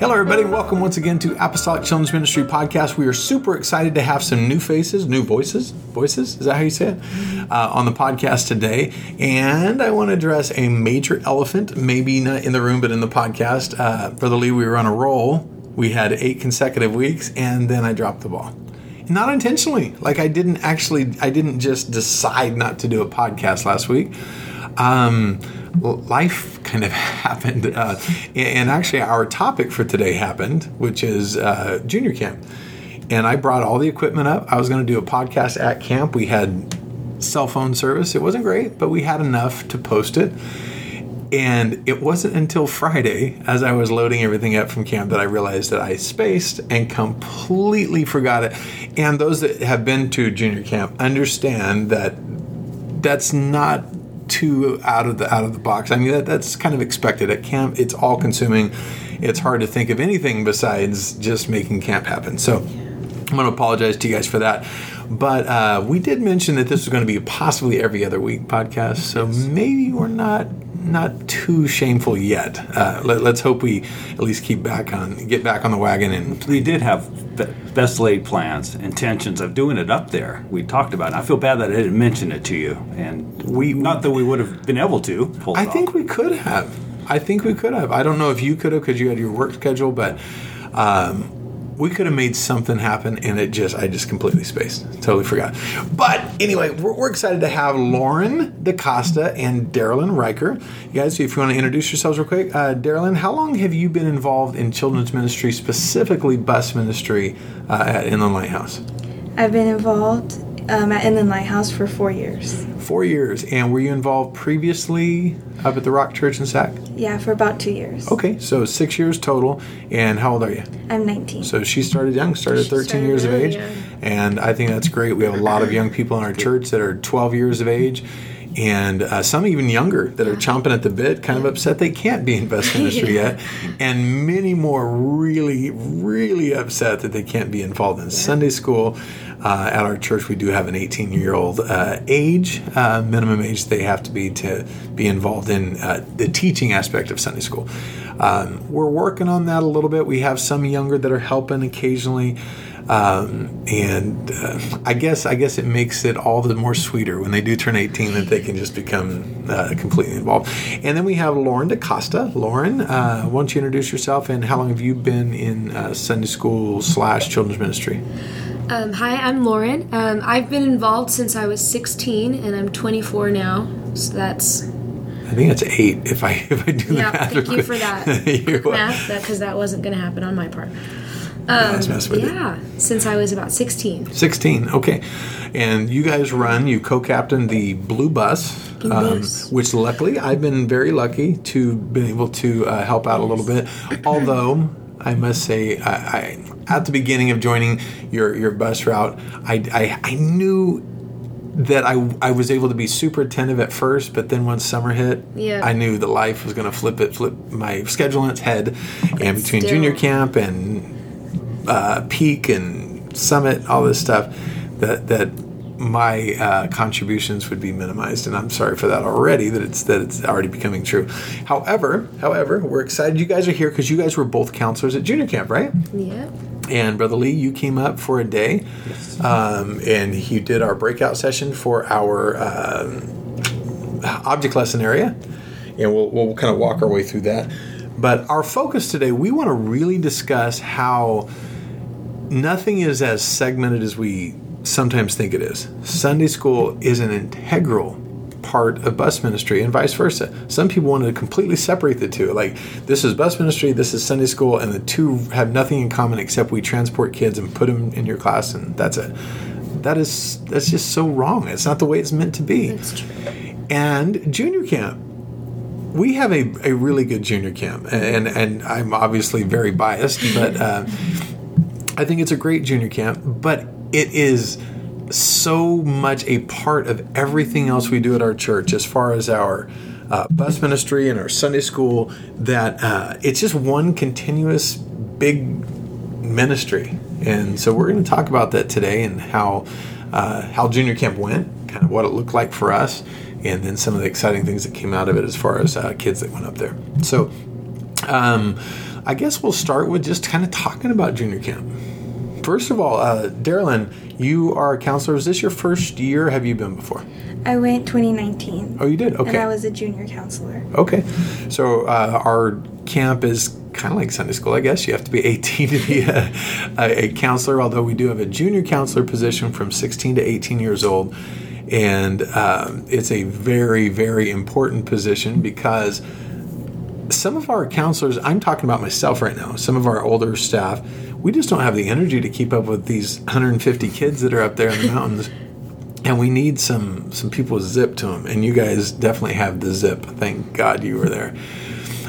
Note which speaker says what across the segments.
Speaker 1: Hello, everybody. and Welcome once again to Apostolic Children's Ministry Podcast. We are super excited to have some new faces, new voices. Voices? Is that how you say it? Uh, on the podcast today. And I want to address a major elephant, maybe not in the room, but in the podcast. Uh, Brother Lee, we were on a roll. We had eight consecutive weeks, and then I dropped the ball. Not intentionally. Like I didn't actually, I didn't just decide not to do a podcast last week. Um, life kind of happened. Uh, and actually, our topic for today happened, which is uh, junior camp. And I brought all the equipment up. I was going to do a podcast at camp. We had cell phone service. It wasn't great, but we had enough to post it. And it wasn't until Friday, as I was loading everything up from camp, that I realized that I spaced and completely forgot it. And those that have been to junior camp understand that that's not too out of the out of the box. I mean that, that's kind of expected at camp. It's all consuming. It's hard to think of anything besides just making camp happen. So I'm going to apologize to you guys for that. But uh, we did mention that this was going to be a possibly every other week podcast. So maybe we're not not too shameful yet. Uh, let, us hope we at least keep back on get back on the wagon. And
Speaker 2: we did have best laid plans, intentions of doing it up there. We talked about it. I feel bad that I didn't mention it to you, and we not that we would have been able to.
Speaker 1: I think we could have. I think we could have. I don't know if you could have because you had your work schedule, but um, we could have made something happen and it just i just completely spaced totally forgot but anyway we're, we're excited to have lauren DeCosta and Darilyn Reighard you guys if you want to introduce yourselves real quick uh, Darilyn how long have you been involved in children's ministry specifically bus ministry uh, at inland lighthouse
Speaker 3: i've been involved um, at Inland Lighthouse for four years.
Speaker 1: Four years. And were you involved previously up at the Rock Church in Sac?
Speaker 3: Yeah, for about two years.
Speaker 1: Okay, so six years total. And how old are you?
Speaker 3: I'm 19.
Speaker 1: So she started young, started she 13 started years of age. And I think that's great. We have a lot of young people in our church that are 12 years of age and uh, some even younger that are chomping at the bit, kind of upset they can't be in Bus ministry yet, and many more really, really upset that they can't be involved in yeah. Sunday school. Uh, at our church, we do have an 18 year old uh, age, uh, minimum age they have to be to be involved in uh, the teaching aspect of Sunday school. Um, we're working on that a little bit. We have some younger that are helping occasionally. Um, and uh, I guess I guess it makes it all the more sweeter when they do turn 18 that they can just become uh, completely involved. And then we have Lauren DeCosta. Lauren, uh, why don't you introduce yourself and how long have you been in uh, Sunday school slash children's ministry?
Speaker 4: Um, hi, I'm Lauren. Um, I've been involved since I was 16, and I'm 24 now. So that's.
Speaker 1: I think that's eight. If I if I do the
Speaker 4: yeah,
Speaker 1: math.
Speaker 4: thank you for that math, because that wasn't going to happen on my part.
Speaker 1: Um,
Speaker 4: yeah, since I was about 16.
Speaker 1: 16, okay. And you guys run, you co captain the Blue Bus,
Speaker 4: Blue um, bus.
Speaker 1: which luckily I've been very lucky to be able to uh, help out a little bit. Although I must say, I, I, at the beginning of joining your, your bus route, I, I, I knew that I, I was able to be super attentive at first, but then once summer hit,
Speaker 4: yeah.
Speaker 1: I knew that life was going to flip it, flip my schedule on its head. And between Still. junior camp and uh, peak and summit, all this stuff, that that my uh, contributions would be minimized, and I'm sorry for that already. That it's that it's already becoming true. However, however, we're excited you guys are here because you guys were both counselors at junior camp, right?
Speaker 4: Yeah.
Speaker 1: And brother Lee, you came up for a day, yes. um, and you did our breakout session for our um, object lesson area, and we'll we'll kind of walk our way through that. But our focus today, we want to really discuss how nothing is as segmented as we sometimes think it is. Sunday school is an integral part of bus ministry and vice versa. Some people want to completely separate the two. Like this is bus ministry, this is Sunday school, and the two have nothing in common except we transport kids and put them in your class and that's it. That is that's just so wrong. It's not the way it's meant to be. And junior camp. We have a, a really good junior camp, and and I'm obviously very biased, but uh, I think it's a great junior camp, but it is so much a part of everything else we do at our church as far as our uh, bus ministry and our Sunday school that uh, it's just one continuous big ministry. And so we're going to talk about that today and how uh, how junior camp went, kind of what it looked like for us, and then some of the exciting things that came out of it as far as uh, kids that went up there. So um, I guess we'll start with just kind of talking about junior camp. First of all, uh, Darilyn, you are a counselor. Is this your first year? Have you been before?
Speaker 3: I went 2019.
Speaker 1: Oh, you did. Okay.
Speaker 3: And I was a junior counselor.
Speaker 1: Okay. So uh, our camp is kind of like Sunday school, I guess. You have to be 18 to be a, a, a, counselor, although we do have a junior counselor position from 16 to 18 years old. And um, it's a very, very important position because some of our counselors, I'm talking about myself right now, some of our older staff, we just don't have the energy to keep up with these 150 kids that are up there in the mountains. And we need some some people with zip to them, and you guys definitely have the zip. Thank God you were there.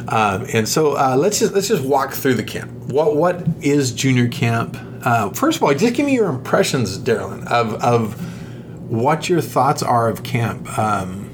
Speaker 1: Um, and so uh, let's just let's just walk through the camp. What what is junior camp? Uh, first of all, just give me your impressions, Darilyn, of of what your thoughts are of camp. Um,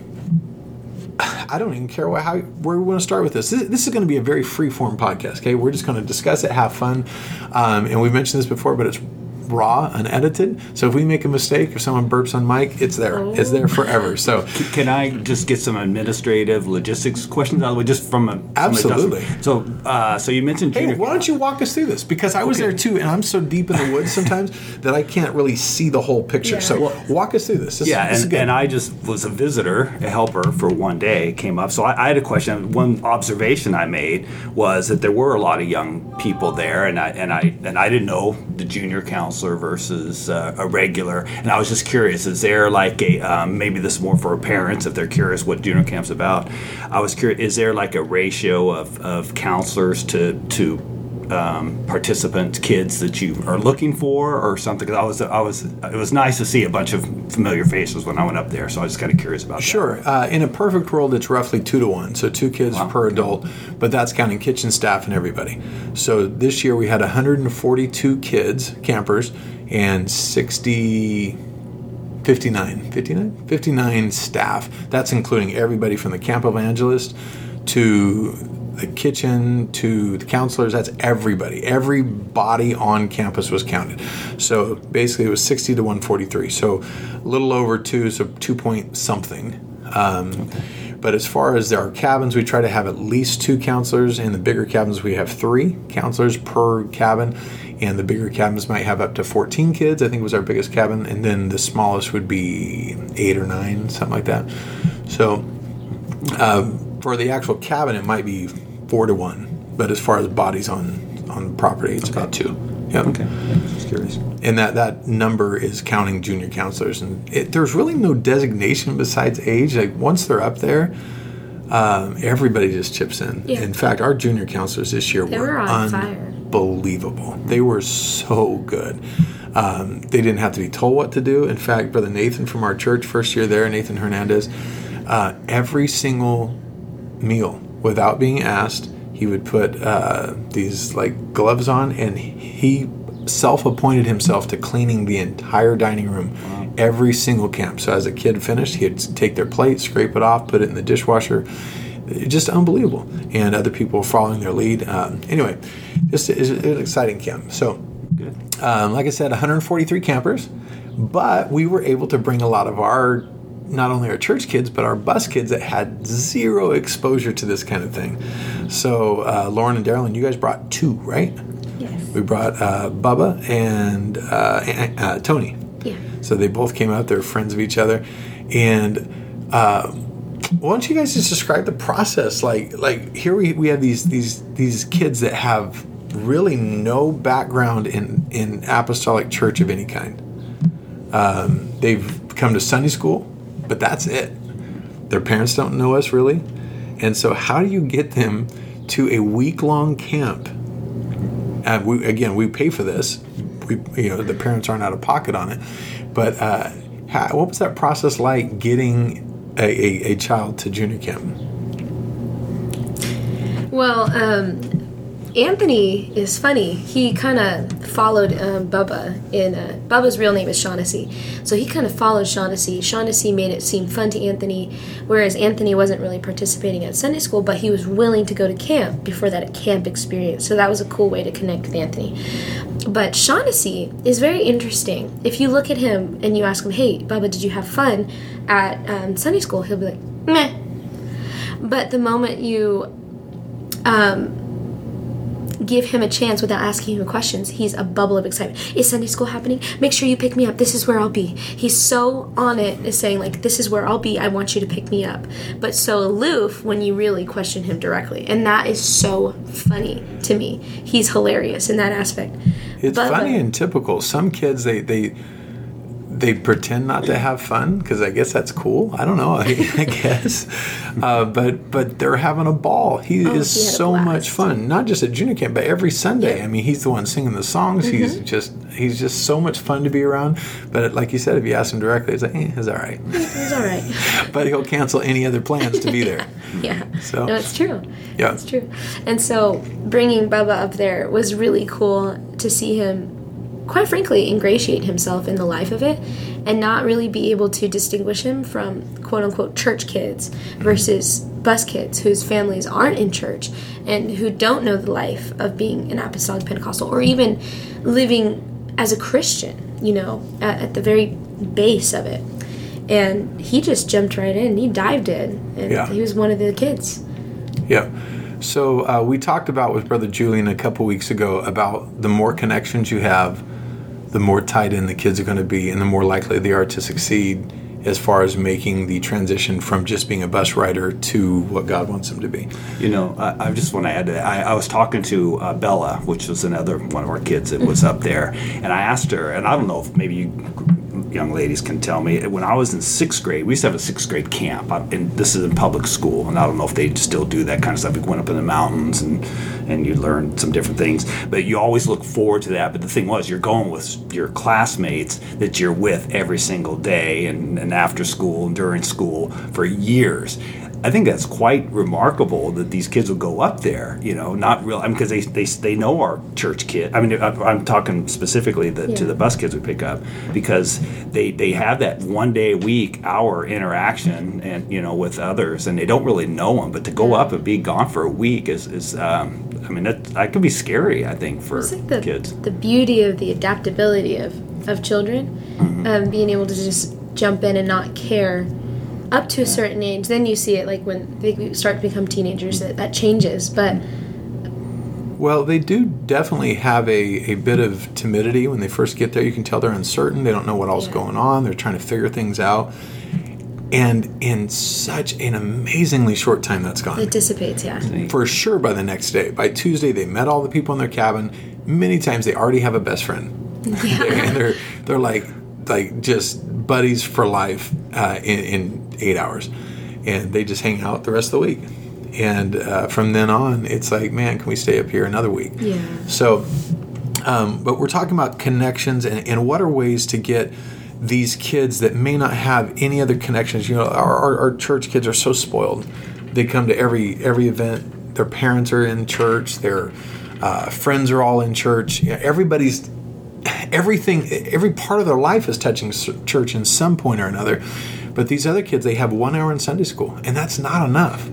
Speaker 1: I don't even care what, how where we want to start with this. This, this is going to be a very free form podcast. Okay, we're just going to discuss it, have fun, um, and we've mentioned this before, but it's raw, unedited. So if we make a mistake, if someone burps on mic, it's there. Oh. It's there forever. So
Speaker 2: can I just get some administrative logistics questions out of the way, just from a
Speaker 1: absolutely.
Speaker 2: So, uh, so you mentioned
Speaker 1: junior. Hey, why don't you walk us through this? Because I was okay. there too, and I'm so deep in the woods sometimes that I can't really see the whole picture. Yeah. So well, walk us through this. this
Speaker 2: yeah,
Speaker 1: this
Speaker 2: and, and, I just was a visitor, a helper for one day. Came up, so I, I had a question. One observation I made was that there were a lot of young people there, and I and I and I didn't know the junior counselor versus uh, a regular. And I was just curious: is there like a um, maybe this is more for parents if they're curious what junior camp's about? I was curious: is there like a ratio of, of counselors to to um, participant kids that you are looking for or something? I was, I was, it was nice to see a bunch of familiar faces when I went up there. So I was kind of curious about
Speaker 1: sure.
Speaker 2: that.
Speaker 1: Uh, in a perfect world, it's roughly two to one, so two kids wow. per adult, but that's counting kitchen staff and everybody. So this year we had 142 kids, campers, and 60. 59, 59, 59 staff. That's including everybody from the camp evangelist to the kitchen to the counselors. That's everybody. Everybody on campus was counted. So basically, it was 60 to 143. So a little over two, so two point something. Um, okay. But as far as our cabins, we try to have at least two counselors. In the bigger cabins, we have three counselors per cabin. And the bigger cabins might have up to 14 kids, I think was our biggest cabin. And then the smallest would be eight or nine, something like that. So uh, for the actual cabin, it might be four to one. But as far as bodies on on property, it's okay. about two.
Speaker 2: Yeah. Okay. Just curious.
Speaker 1: And that that number is counting junior counselors, and it, there's really no designation besides age. Like once they're up there, um, everybody just chips in. Yeah. In fact, our junior counselors this year
Speaker 4: they
Speaker 1: were,
Speaker 4: were
Speaker 1: unbelievable. Fire. They were so good. Um, they didn't have to be told what to do. In fact, Brother Nathan from our church, first year there, Nathan Hernandez, uh, every single meal without being asked, he would put uh, these like gloves on, and he self-appointed himself to cleaning the entire dining room wow. every single camp. So as a kid finished, he'd take their plate, scrape it off, put it in the dishwasher. Just unbelievable, and other people following their lead. Um, anyway, just it's an exciting camp. So, um, like I said, 143 campers, but we were able to bring a lot of our not only our church kids but our bus kids that had zero exposure to this kind of thing. So uh, Lauren and Darilyn, you guys brought two, right?
Speaker 3: Yes.
Speaker 1: We brought uh, Bubba and uh, uh Tony.
Speaker 3: Yeah.
Speaker 1: So they both came out. They're friends of each other, and uh, why don't you guys just describe the process? Like, like here we, we have these these these kids that have really no background in in apostolic church of any kind. Um, they've come to Sunday school but that's it. Their parents don't know us really. And so, how do you get them to a week long camp? We, again, we pay for this. We, you know, the parents aren't out of pocket on it. But uh, how, what was that process like getting a, a, a child to junior camp?
Speaker 4: Well, um, Anthony is funny. He kind of followed um, Bubba in uh, Bubba's real name is Shaughnessy, so he kind of followed Shaughnessy. Shaughnessy made it seem fun to Anthony, whereas Anthony wasn't really participating at Sunday school, but he was willing to go to camp before that camp experience. So that was a cool way to connect with Anthony. But Shaughnessy is very interesting. If you look at him and you ask him, "Hey, Bubba, did you have fun at um, Sunday school?" He'll be like, "Meh." But the moment you um, give him a chance without asking him questions. He's a bubble of excitement. Is Sunday school happening? Make sure you pick me up. This is where I'll be. He's so on it, is saying like, "This is where I'll be. I want you to pick me up." But so aloof when you really question him directly, and that is so funny to me. He's hilarious in that aspect.
Speaker 1: It's
Speaker 4: Bubba-
Speaker 1: funny and typical. Some kids they they they pretend not to have fun because I guess that's cool. I don't know. I, I guess, uh, but but they're having a ball. He
Speaker 4: Oh,
Speaker 1: is
Speaker 4: he
Speaker 1: so much fun. Not just at junior camp, but every Sunday.
Speaker 4: Yeah. Mm-hmm.
Speaker 1: I mean, he's the one singing the songs. He's just he's just so much fun to be around. But like you said, if you ask him directly, it's like, eh, it's all right.
Speaker 4: He's all right.
Speaker 1: but he'll cancel any other plans to be there.
Speaker 4: Yeah.
Speaker 1: So-
Speaker 4: no, it's true.
Speaker 1: Yeah.
Speaker 4: It's true. And so bringing Bubba up there was really cool to see him, quite frankly, ingratiate himself in the life of it and not really be able to distinguish him from quote unquote church kids versus bus kids whose families aren't in church and who don't know the life of being an apostolic Pentecostal or even living as a Christian, you know, at, at the very base of it. And he just jumped right in. He dived in, and
Speaker 1: Yeah.
Speaker 4: he was one of the kids.
Speaker 1: Yeah. So uh, we talked about with Brother Julian a couple weeks ago about the more connections you have, the more tied in the kids are going to be, and the more likely they are to succeed as far as making the transition from just being a bus rider to what God wants them to be.
Speaker 2: You know, I, I just want to add to that. I, I was talking to uh, Bella, which was another one of our kids that was up there, and I asked her, and I don't know if maybe you young ladies can tell me. When I was in sixth grade, we used to have a sixth grade camp, and this is in public school, and I don't know if they still do that kind of stuff. We went up in the mountains and and you learn some different things, but you always look forward to that. But the thing was, you're going with your classmates that you're with every single day, and, and after school and during school for years. I think that's quite remarkable that these kids will go up there, you know, not real, I mean, because they, they, they know our church kid. I mean, I- I'm talking specifically the, to the bus kids we pick up because they, they have that one day a week hour interaction and, you know, with others and they don't really know them. But to go up and be gone for a week is, is um, I mean, that, that could be scary, I think, for
Speaker 4: like the,
Speaker 2: kids.
Speaker 4: the beauty of the adaptability of, of children,
Speaker 2: Mm-hmm.
Speaker 4: um, being able to just jump in and not care up to a certain age. Then you see it like when they start to become teenagers that that changes. But
Speaker 1: Well, they do definitely have a, a bit of timidity when they first get there. You can tell they're uncertain. They don't know what else
Speaker 4: Yeah.
Speaker 1: going on. They're trying to figure things out. And in such an amazingly short time, that's gone.
Speaker 4: it dissipates. Yeah.
Speaker 1: for sure by the next day. By Tuesday, they met all the people in their cabin. Many times, they already have a best friend, Yeah, and they're they're like like just buddies for life uh, in, in eight hours, and they just hang out the rest of the week. And uh, from then on, it's like, man, can we stay up here another week?
Speaker 4: Yeah.
Speaker 1: So, um, but we're talking about connections and, and what are ways to get these kids that may not have any other connections. You know, our, our, our church kids are so spoiled. They come to every every event. Their parents are in church. Their uh, friends are all in church. You know, everybody's everything. Every part of their life is touching church in some point or another. But these other kids, they have one hour in Sunday school, and that's not enough.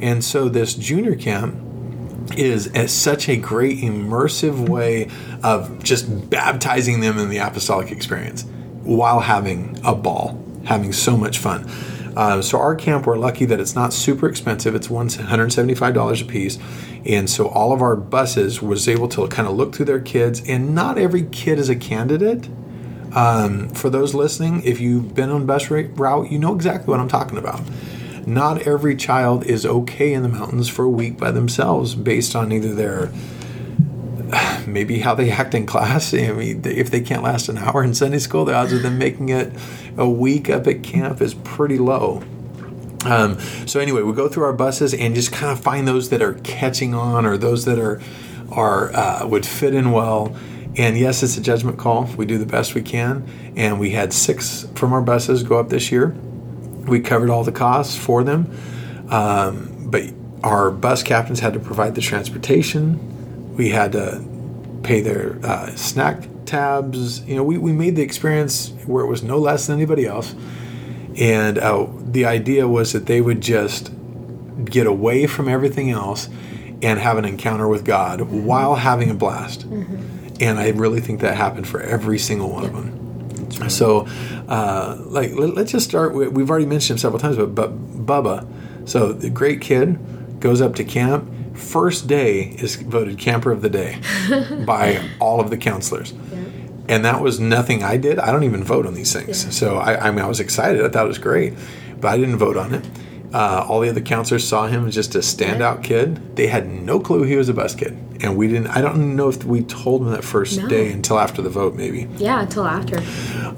Speaker 1: And so this junior camp is such a great immersive way of just baptizing them in the apostolic experience while having a ball, having so much fun. Uh, so our camp, we're lucky that it's not super expensive. It's one hundred seventy-five dollars a piece, and so all of our buses was able to kind of look through their kids. And not every kid is a candidate. Um, for those listening, if you've been on bus route, you know exactly what I'm talking about. Not every child is okay in the mountains for a week by themselves based on either their maybe how they act in class. I mean, if they can't last an hour in Sunday school, the odds of them making it a week up at camp is pretty low. Um, so anyway, we go through our buses and just kind of find those that are catching on or those that are are uh, would fit in well. And yes, it's a judgment call. We do the best we can, and we had six from our buses go up this year. We covered all the costs for them, um, but our bus captains had to provide the transportation. We had to pay their uh, snack tabs. You know, we, we made the experience where it was no less than anybody else. And uh, the idea was that they would just get away from everything else and have an encounter with God while having a blast. And I really think that happened for every single one of them. So, uh, like, let, us just start. With, we've already mentioned him several times, but, but Bubba. So, the great kid goes up to camp, first day is voted camper of the day by all of the counselors. And that was nothing I did. I don't even vote on these things.
Speaker 4: Yeah.
Speaker 1: So I, I mean, I was excited. I thought it was great, but I didn't vote on it. Uh, all the other counselors saw him as just a standout kid. They had no clue he was a bus kid, and we didn't. I don't know if we told them that first
Speaker 4: No.
Speaker 1: day until after the vote, maybe
Speaker 4: Yeah, until after.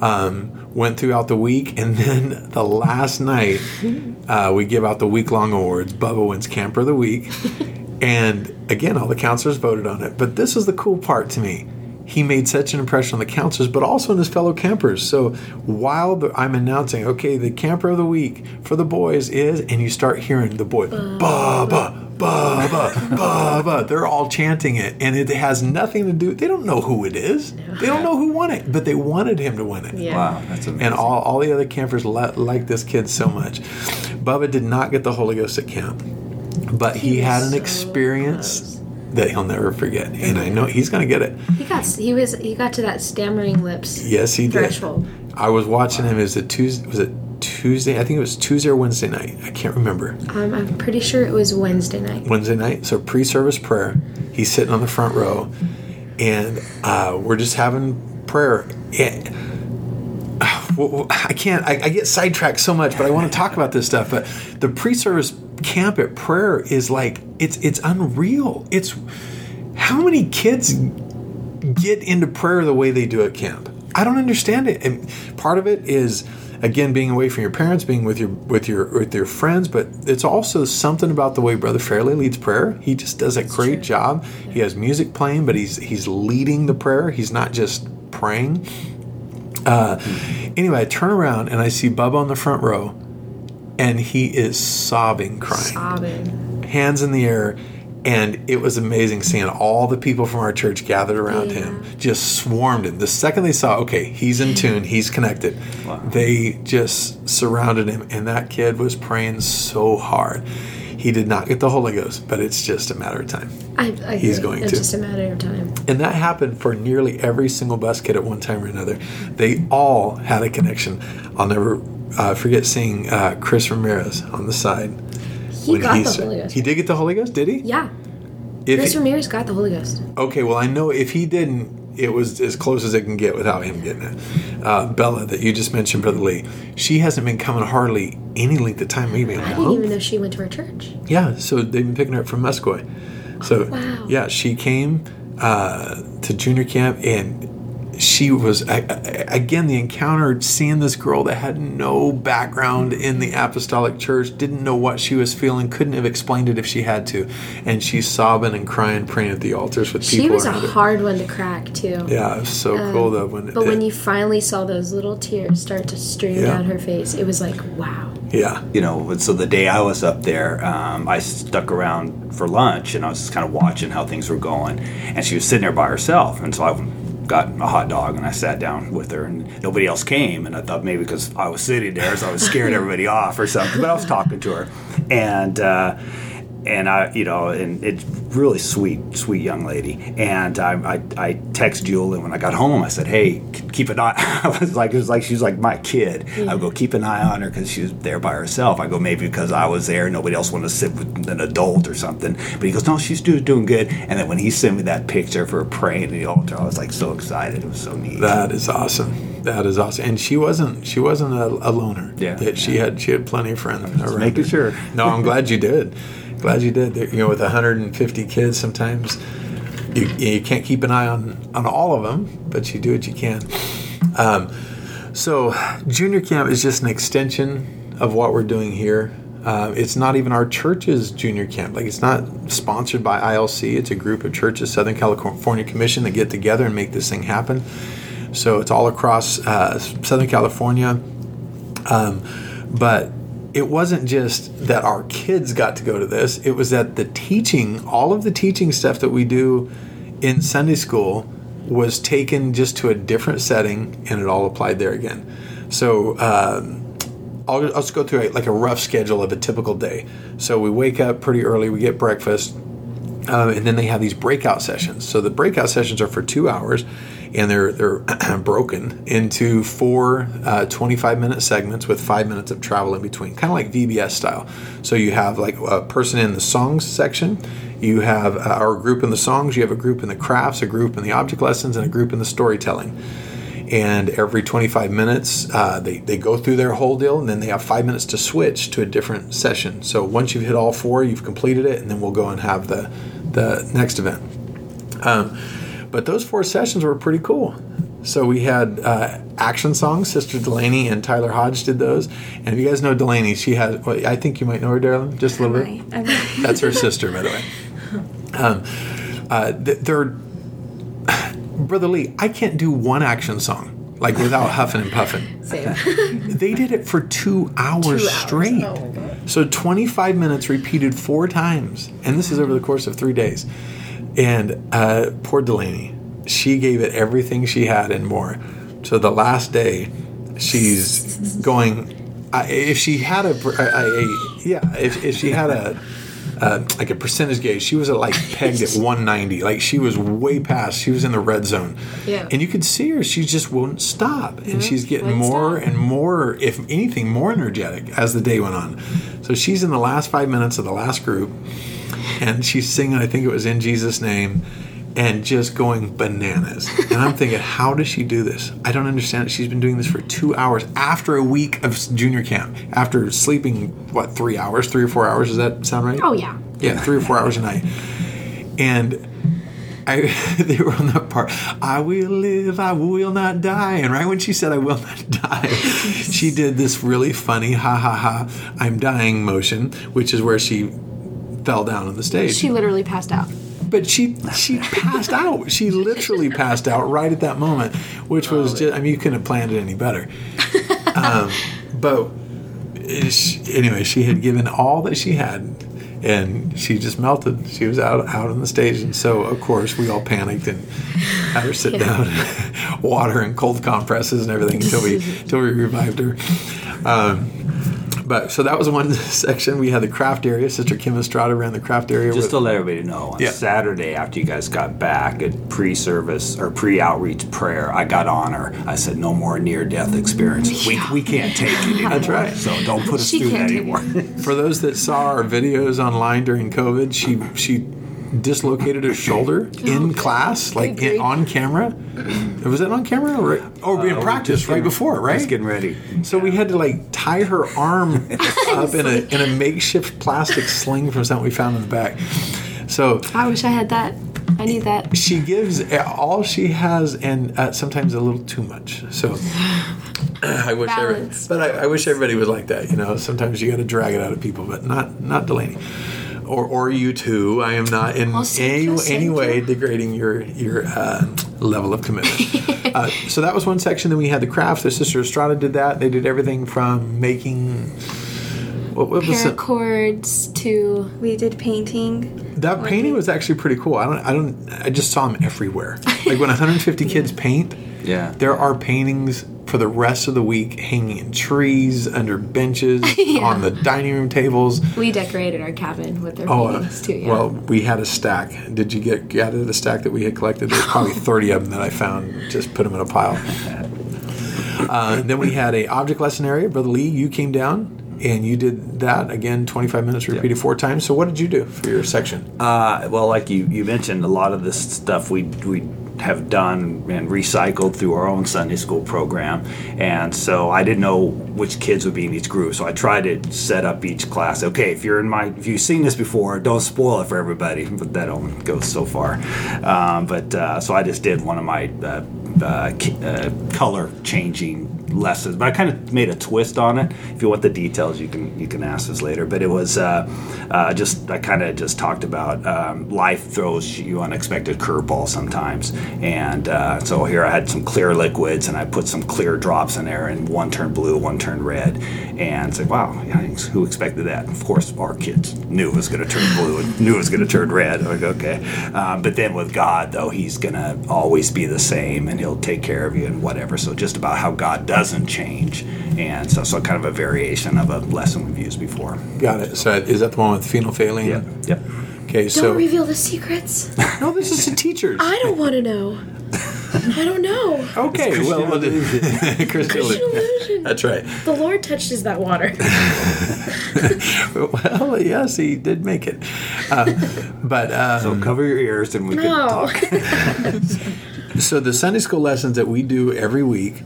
Speaker 1: um, went throughout the week, and then the last night uh, we give out the week long awards. Bubba wins Camper of the Week, and again, all the counselors voted on it. But this was the cool part to me. He made such an impression on the counselors, but also on his fellow campers. So while the, I'm announcing, okay, the camper of the week for the boys is, and you start hearing the boy, Bubba, Bubba, Bubba. They're all chanting it, and it has nothing to do. They don't know who it is. They don't know who won it, but they wanted him to win it.
Speaker 4: Yeah.
Speaker 2: Wow, that's amazing.
Speaker 1: And all, all the other campers li- like this kid so much. Bubba did not get the Holy Ghost at camp, but he,
Speaker 4: He
Speaker 1: had an
Speaker 4: so
Speaker 1: experience
Speaker 4: close.
Speaker 1: That he'll never forget, and I know he's going to get it.
Speaker 4: He got he was he got to that stammering lips.
Speaker 1: Yes, he did. I was watching him. Is it Tuesday? Was it Tuesday? I think it was Tuesday or Wednesday night. I can't remember.
Speaker 4: Um, I'm pretty sure it was Wednesday night.
Speaker 1: Wednesday night. So pre-service prayer. He's sitting on the front row, and uh, we're just having prayer. I can't. I, I get sidetracked so much, but I want to talk about this stuff. But the pre-service camp at prayer is like it's it's unreal. It's how many kids get into prayer the way they do at camp. I don't understand it. And part of it is again being away from your parents, being with your with your with your friends, but it's also something about the way Brother Fairley leads prayer. He just does a great
Speaker 4: true.
Speaker 1: job. He has music playing, but he's he's leading the prayer. He's not just praying. Uh, anyway, I turn around and I see Bubba on the front row, and he is sobbing, crying
Speaker 4: Sobbing.
Speaker 1: hands in the air and it was amazing seeing all the people from our church gathered around
Speaker 4: Yeah.
Speaker 1: him just swarmed him the second they saw okay he's in tune he's connected they just surrounded him and that kid was praying so hard he did not get the holy ghost but it's just a matter of time
Speaker 4: I, I
Speaker 1: He's
Speaker 4: agree.
Speaker 1: going
Speaker 4: it's
Speaker 1: to.
Speaker 4: just a matter of time.
Speaker 1: and that happened for nearly every single bus kid at one time or another they all had a connection i'll never uh, forget seeing uh, chris ramirez on the side
Speaker 4: He got the Holy Ghost.
Speaker 1: he did get the holy ghost did he
Speaker 4: Yeah.
Speaker 1: If
Speaker 4: Chris
Speaker 1: he-
Speaker 4: Ramirez got the Holy Ghost.
Speaker 1: Okay, well, I know if he didn't, it was as close as it can get without him getting it. Uh, Bella, that you just mentioned, Brother Lee, she hasn't been coming hardly any length of time, maybe
Speaker 4: I didn't even know she went to our church.
Speaker 1: Yeah, so they've been picking her up from Muscoy. So,
Speaker 4: wow.
Speaker 1: yeah, she came uh, to junior camp and she was, I, I, again, the encounter, seeing this girl that had no background in the apostolic church, didn't know what she was feeling, couldn't have explained it if she had to. And she's sobbing and crying, praying at the altars with
Speaker 4: She
Speaker 1: people.
Speaker 4: was a
Speaker 1: her.
Speaker 4: hard one to crack too.
Speaker 1: Yeah, it was so cool though when it
Speaker 4: But when you finally saw those little tears start to stream
Speaker 1: Yeah.
Speaker 4: down her face, it was like, wow.
Speaker 1: yeah,
Speaker 2: you know, so the day I was up there, um, I stuck around for lunch and I was just kind of watching how things were going. And she was sitting there by herself. And so I got a hot dog and I sat down with her and nobody else came. And I thought maybe because I was sitting there, so I was scaring everybody off or something. But I was talking to her. And, uh, and I, you know, and it's really sweet, sweet young lady. And I, I, I text Julie when I got home. I said, "Hey, keep an eye." I was like, it was like she's like my kid. I go keep an eye on her because she was there by herself. I go maybe because I was there, nobody else wanted to sit with an adult or something. But he goes, "No, she's do, doing good." And then when he sent me that picture of her praying at the altar, I was like so excited. It was so neat.
Speaker 1: that is awesome. That is awesome. And she wasn't she wasn't a, a loner.
Speaker 2: Yeah,
Speaker 1: That she had she had plenty of friends. around
Speaker 2: making
Speaker 1: her.
Speaker 2: sure.
Speaker 1: No, I'm glad you did. Glad you did. You know, with 150 kids, sometimes you, you can't keep an eye on on all of them, but you do what you can. Um, so, junior camp is just an extension of what we're doing here. Uh, it's not even our church's junior camp. Like, it's not sponsored by ILC. It's a group of churches, Southern California Commission, that get together and make this thing happen. So, it's all across uh, Southern California. Um, but it wasn't just that our kids got to go to this, it was that the teaching, all of the teaching stuff that we do in Sunday school was taken just to a different setting and it all applied there again. So, um, I'll, I'll just go through a, like a rough schedule of a typical day. So we wake up pretty early, we get breakfast, um, and then they have these breakout sessions. So the breakout sessions are for two hours, and they're they're broken into four uh, 25 minute segments with five minutes of travel in between, kind of like VBS style. So you have like a person in the songs section, you have uh, our group in the songs, you have a group in the crafts, a group in the object lessons, and a group in the storytelling. And every 25 minutes uh, they, they go through their whole deal and then they have five minutes to switch to a different session. So once you've hit all four you've completed it and then we'll go and have the, the next event. Um, but those four sessions were pretty cool so we had uh, action songs sister delaney and tyler hodge did those and if you guys know delaney she has well, i think you might know her Darilyn just a little bit
Speaker 3: I, I,
Speaker 1: that's her sister, by the way. Um, uh, they're brother Lee. I can't do one action song like without huffing and puffing.
Speaker 4: Same.
Speaker 1: They did it for two hours,
Speaker 4: Two hours.
Speaker 1: straight.
Speaker 4: Oh.
Speaker 1: So 25 minutes repeated four times, and this is over the course of three days. And uh, poor Delaney, she gave it everything she had and more. So the last day, she's going. I if she had a, a, a yeah, if, if she had a uh, like a percentage gauge, she was at like pegged at 190. Like she was way past. She was in the red zone.
Speaker 4: Yeah.
Speaker 1: And you could see her. She just wouldn't stop, and she's getting more
Speaker 4: stop.
Speaker 1: and more, if anything, more energetic as the day went on. So she's in the last five minutes of the last group, and she's singing. I think it was in Jesus' name. And just going bananas. And I'm thinking, how does she do this? I don't understand it. She's been doing this for two hours after a week of junior camp, after sleeping, what, three hours, three or four hours? Does that sound right?
Speaker 4: Oh yeah.
Speaker 1: Yeah, three or four hours a night. And I, they were on that part. I will live, I will not die. And right when she said, "I will not die," she did this really funny "ha ha ha, I'm dying" motion, which is where she fell down on the stage.
Speaker 4: She literally passed out.
Speaker 1: but she she passed out. She literally passed out right at that moment, which was just. I mean, you couldn't have planned it any better. Um, but she, anyway, she had given all that she had, and she just melted. She was out out on the stage, and so of course we all panicked and had her sit down, water and cold compresses and everything until we until we revived her. Um, but so that was one section. We had the craft area. Sister Kim Estrada ran the craft area.
Speaker 2: Just
Speaker 1: with-
Speaker 2: to let everybody know, on
Speaker 1: Yeah.
Speaker 2: Saturday after you guys got back at pre-service or pre-outreach prayer, I got on her. I said, "No more near-death experiences. We, we can't take it anymore.
Speaker 1: That's right.
Speaker 2: So don't put us
Speaker 4: She
Speaker 2: through that anymore."
Speaker 1: For those that saw our videos online during COVID, she she dislocated her shoulder in class, like in, on camera. Was that on camera or, or in
Speaker 2: Uh,
Speaker 1: practice right before, right?
Speaker 2: Just getting ready.
Speaker 1: So we had to like tie her arm up in a in a makeshift plastic sling from something we found in the back. So
Speaker 4: I wish I had that. I need that.
Speaker 1: she gives all she has, and uh, sometimes a little too much. So I wish, every, but I, I wish everybody was like that. You know, sometimes you got to drag it out of people, but not not Delaney. Or, or you too. I am not in
Speaker 4: Well,
Speaker 1: any,
Speaker 4: you,
Speaker 1: any way
Speaker 4: you.
Speaker 1: degrading your your uh, level of commitment. uh, so that was one section. Then we had the crafts. The sister Estrada did that. They did everything from making. What, what was it?
Speaker 4: Paracords to
Speaker 3: we did painting.
Speaker 1: That painting was actually pretty cool. I don't. I don't. I just saw them everywhere. Like when 150 kids paint,
Speaker 2: Yeah.
Speaker 1: there are paintings for the rest of the week hanging in trees, under benches, on the dining room tables.
Speaker 4: we decorated our cabin with their
Speaker 1: Oh, uh,
Speaker 4: paintings too. Yeah.
Speaker 1: well, we had a stack. Did you get gather the stack that we had collected? There's probably 30 of them that I found. Just put them in a pile. Uh, then we had a object lesson area. Brother Lee, you came down and you did that again. 25 minutes repeated four times. So what did you do for your section?
Speaker 2: Uh, well, like you, you mentioned, a lot of this stuff we we have done and recycled through our own Sunday school program, and so I didn't know which kids would be in each group. So I tried to set up each class. Okay, if you're in my, if you've seen this before, don't spoil it for everybody. But that only goes so far. Um, but uh, so I just did one of my uh, uh, uh, color changing lessons, but I kind of made a twist on it. If you want the details, you can you can ask us later. But it was uh, uh, just I kind of just talked about um, life throws you unexpected curveballs sometimes, and uh, so here I had some clear liquids and I put some clear drops in there, and one turned blue, one turned red, and say, wow, yeah, who expected that? Of course, our kids knew it was going to turn blue and knew it was going to turn red. Like okay, um, but then with God though, He's going to always be the same, and He'll take care of you and whatever. So just about how God doesn't change, and so so kind of a variation of a lesson we've used before.
Speaker 1: Got it. So is that the one with phenolphthalein?
Speaker 2: Yep. Yep.
Speaker 1: Okay.
Speaker 4: don't
Speaker 1: So
Speaker 4: reveal the secrets.
Speaker 1: no, this is to teachers.
Speaker 4: I don't want to know. I don't know.
Speaker 1: Okay,
Speaker 2: It's
Speaker 1: well, we'll do
Speaker 2: Christian
Speaker 1: Christian illusion.
Speaker 4: illusion.
Speaker 1: That's right.
Speaker 4: The Lord touches that water.
Speaker 1: Well, yes, he did make it. Uh, but um,
Speaker 2: So cover your ears and we can talk.
Speaker 1: So the Sunday school lessons that we do every week,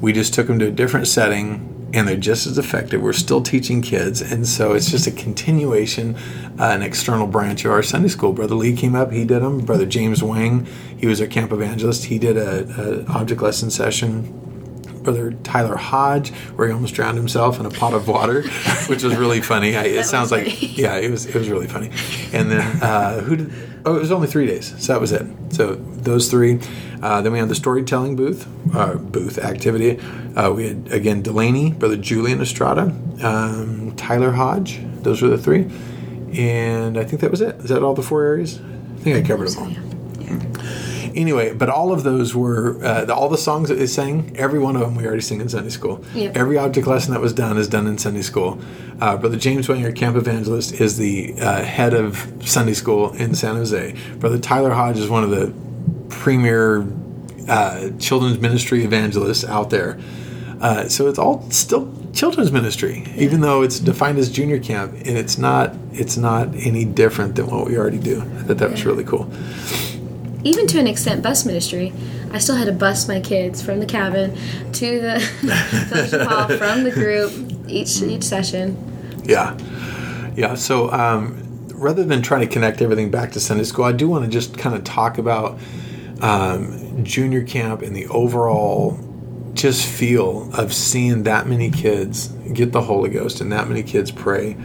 Speaker 1: we just took them to a different setting and they're just as effective. We're still teaching kids, and so it's just a continuation, uh, an external branch of our Sunday school. Brother Lee came up, he did them. Brother James Wang, he was our camp evangelist, he did a, a object lesson session. Brother Tyler Hodge, where he almost drowned himself in a pot of water, which was really funny. I, it sounds like yeah, it was it was really funny. And then uh, who did? Oh, it was only three days, so that was it. So those three. Uh, then we had the storytelling booth, uh, booth activity. Uh, we had again Delaney, brother Julian Estrada, um, Tyler Hodge. Those were the three, and I think that was it. Is that all the four areas? I think I covered them all anyway, but all of those were uh, the, all the songs that they sang. Every one of them we already sing in Sunday school.
Speaker 4: Yep.
Speaker 1: Every object lesson that was done is done in Sunday school. Uh, Brother James our camp evangelist, is the uh, head of Sunday school in San Jose. Brother Tyler Hodge is one of the premier uh, children's ministry evangelists out there. Uh, so it's all still children's ministry, even though it's defined as junior camp, and it's not. It's not any different than what we already do. I thought that was really cool.
Speaker 4: Even to an extent, bus ministry. I still had to bus my kids from the cabin to the fellowship hall from the group each each session.
Speaker 1: Yeah, yeah. So um, rather than trying to connect everything back to Sunday school, I do want to just kind of talk about um, junior camp and the overall just feel of seeing that many kids get the Holy Ghost and that many kids pray.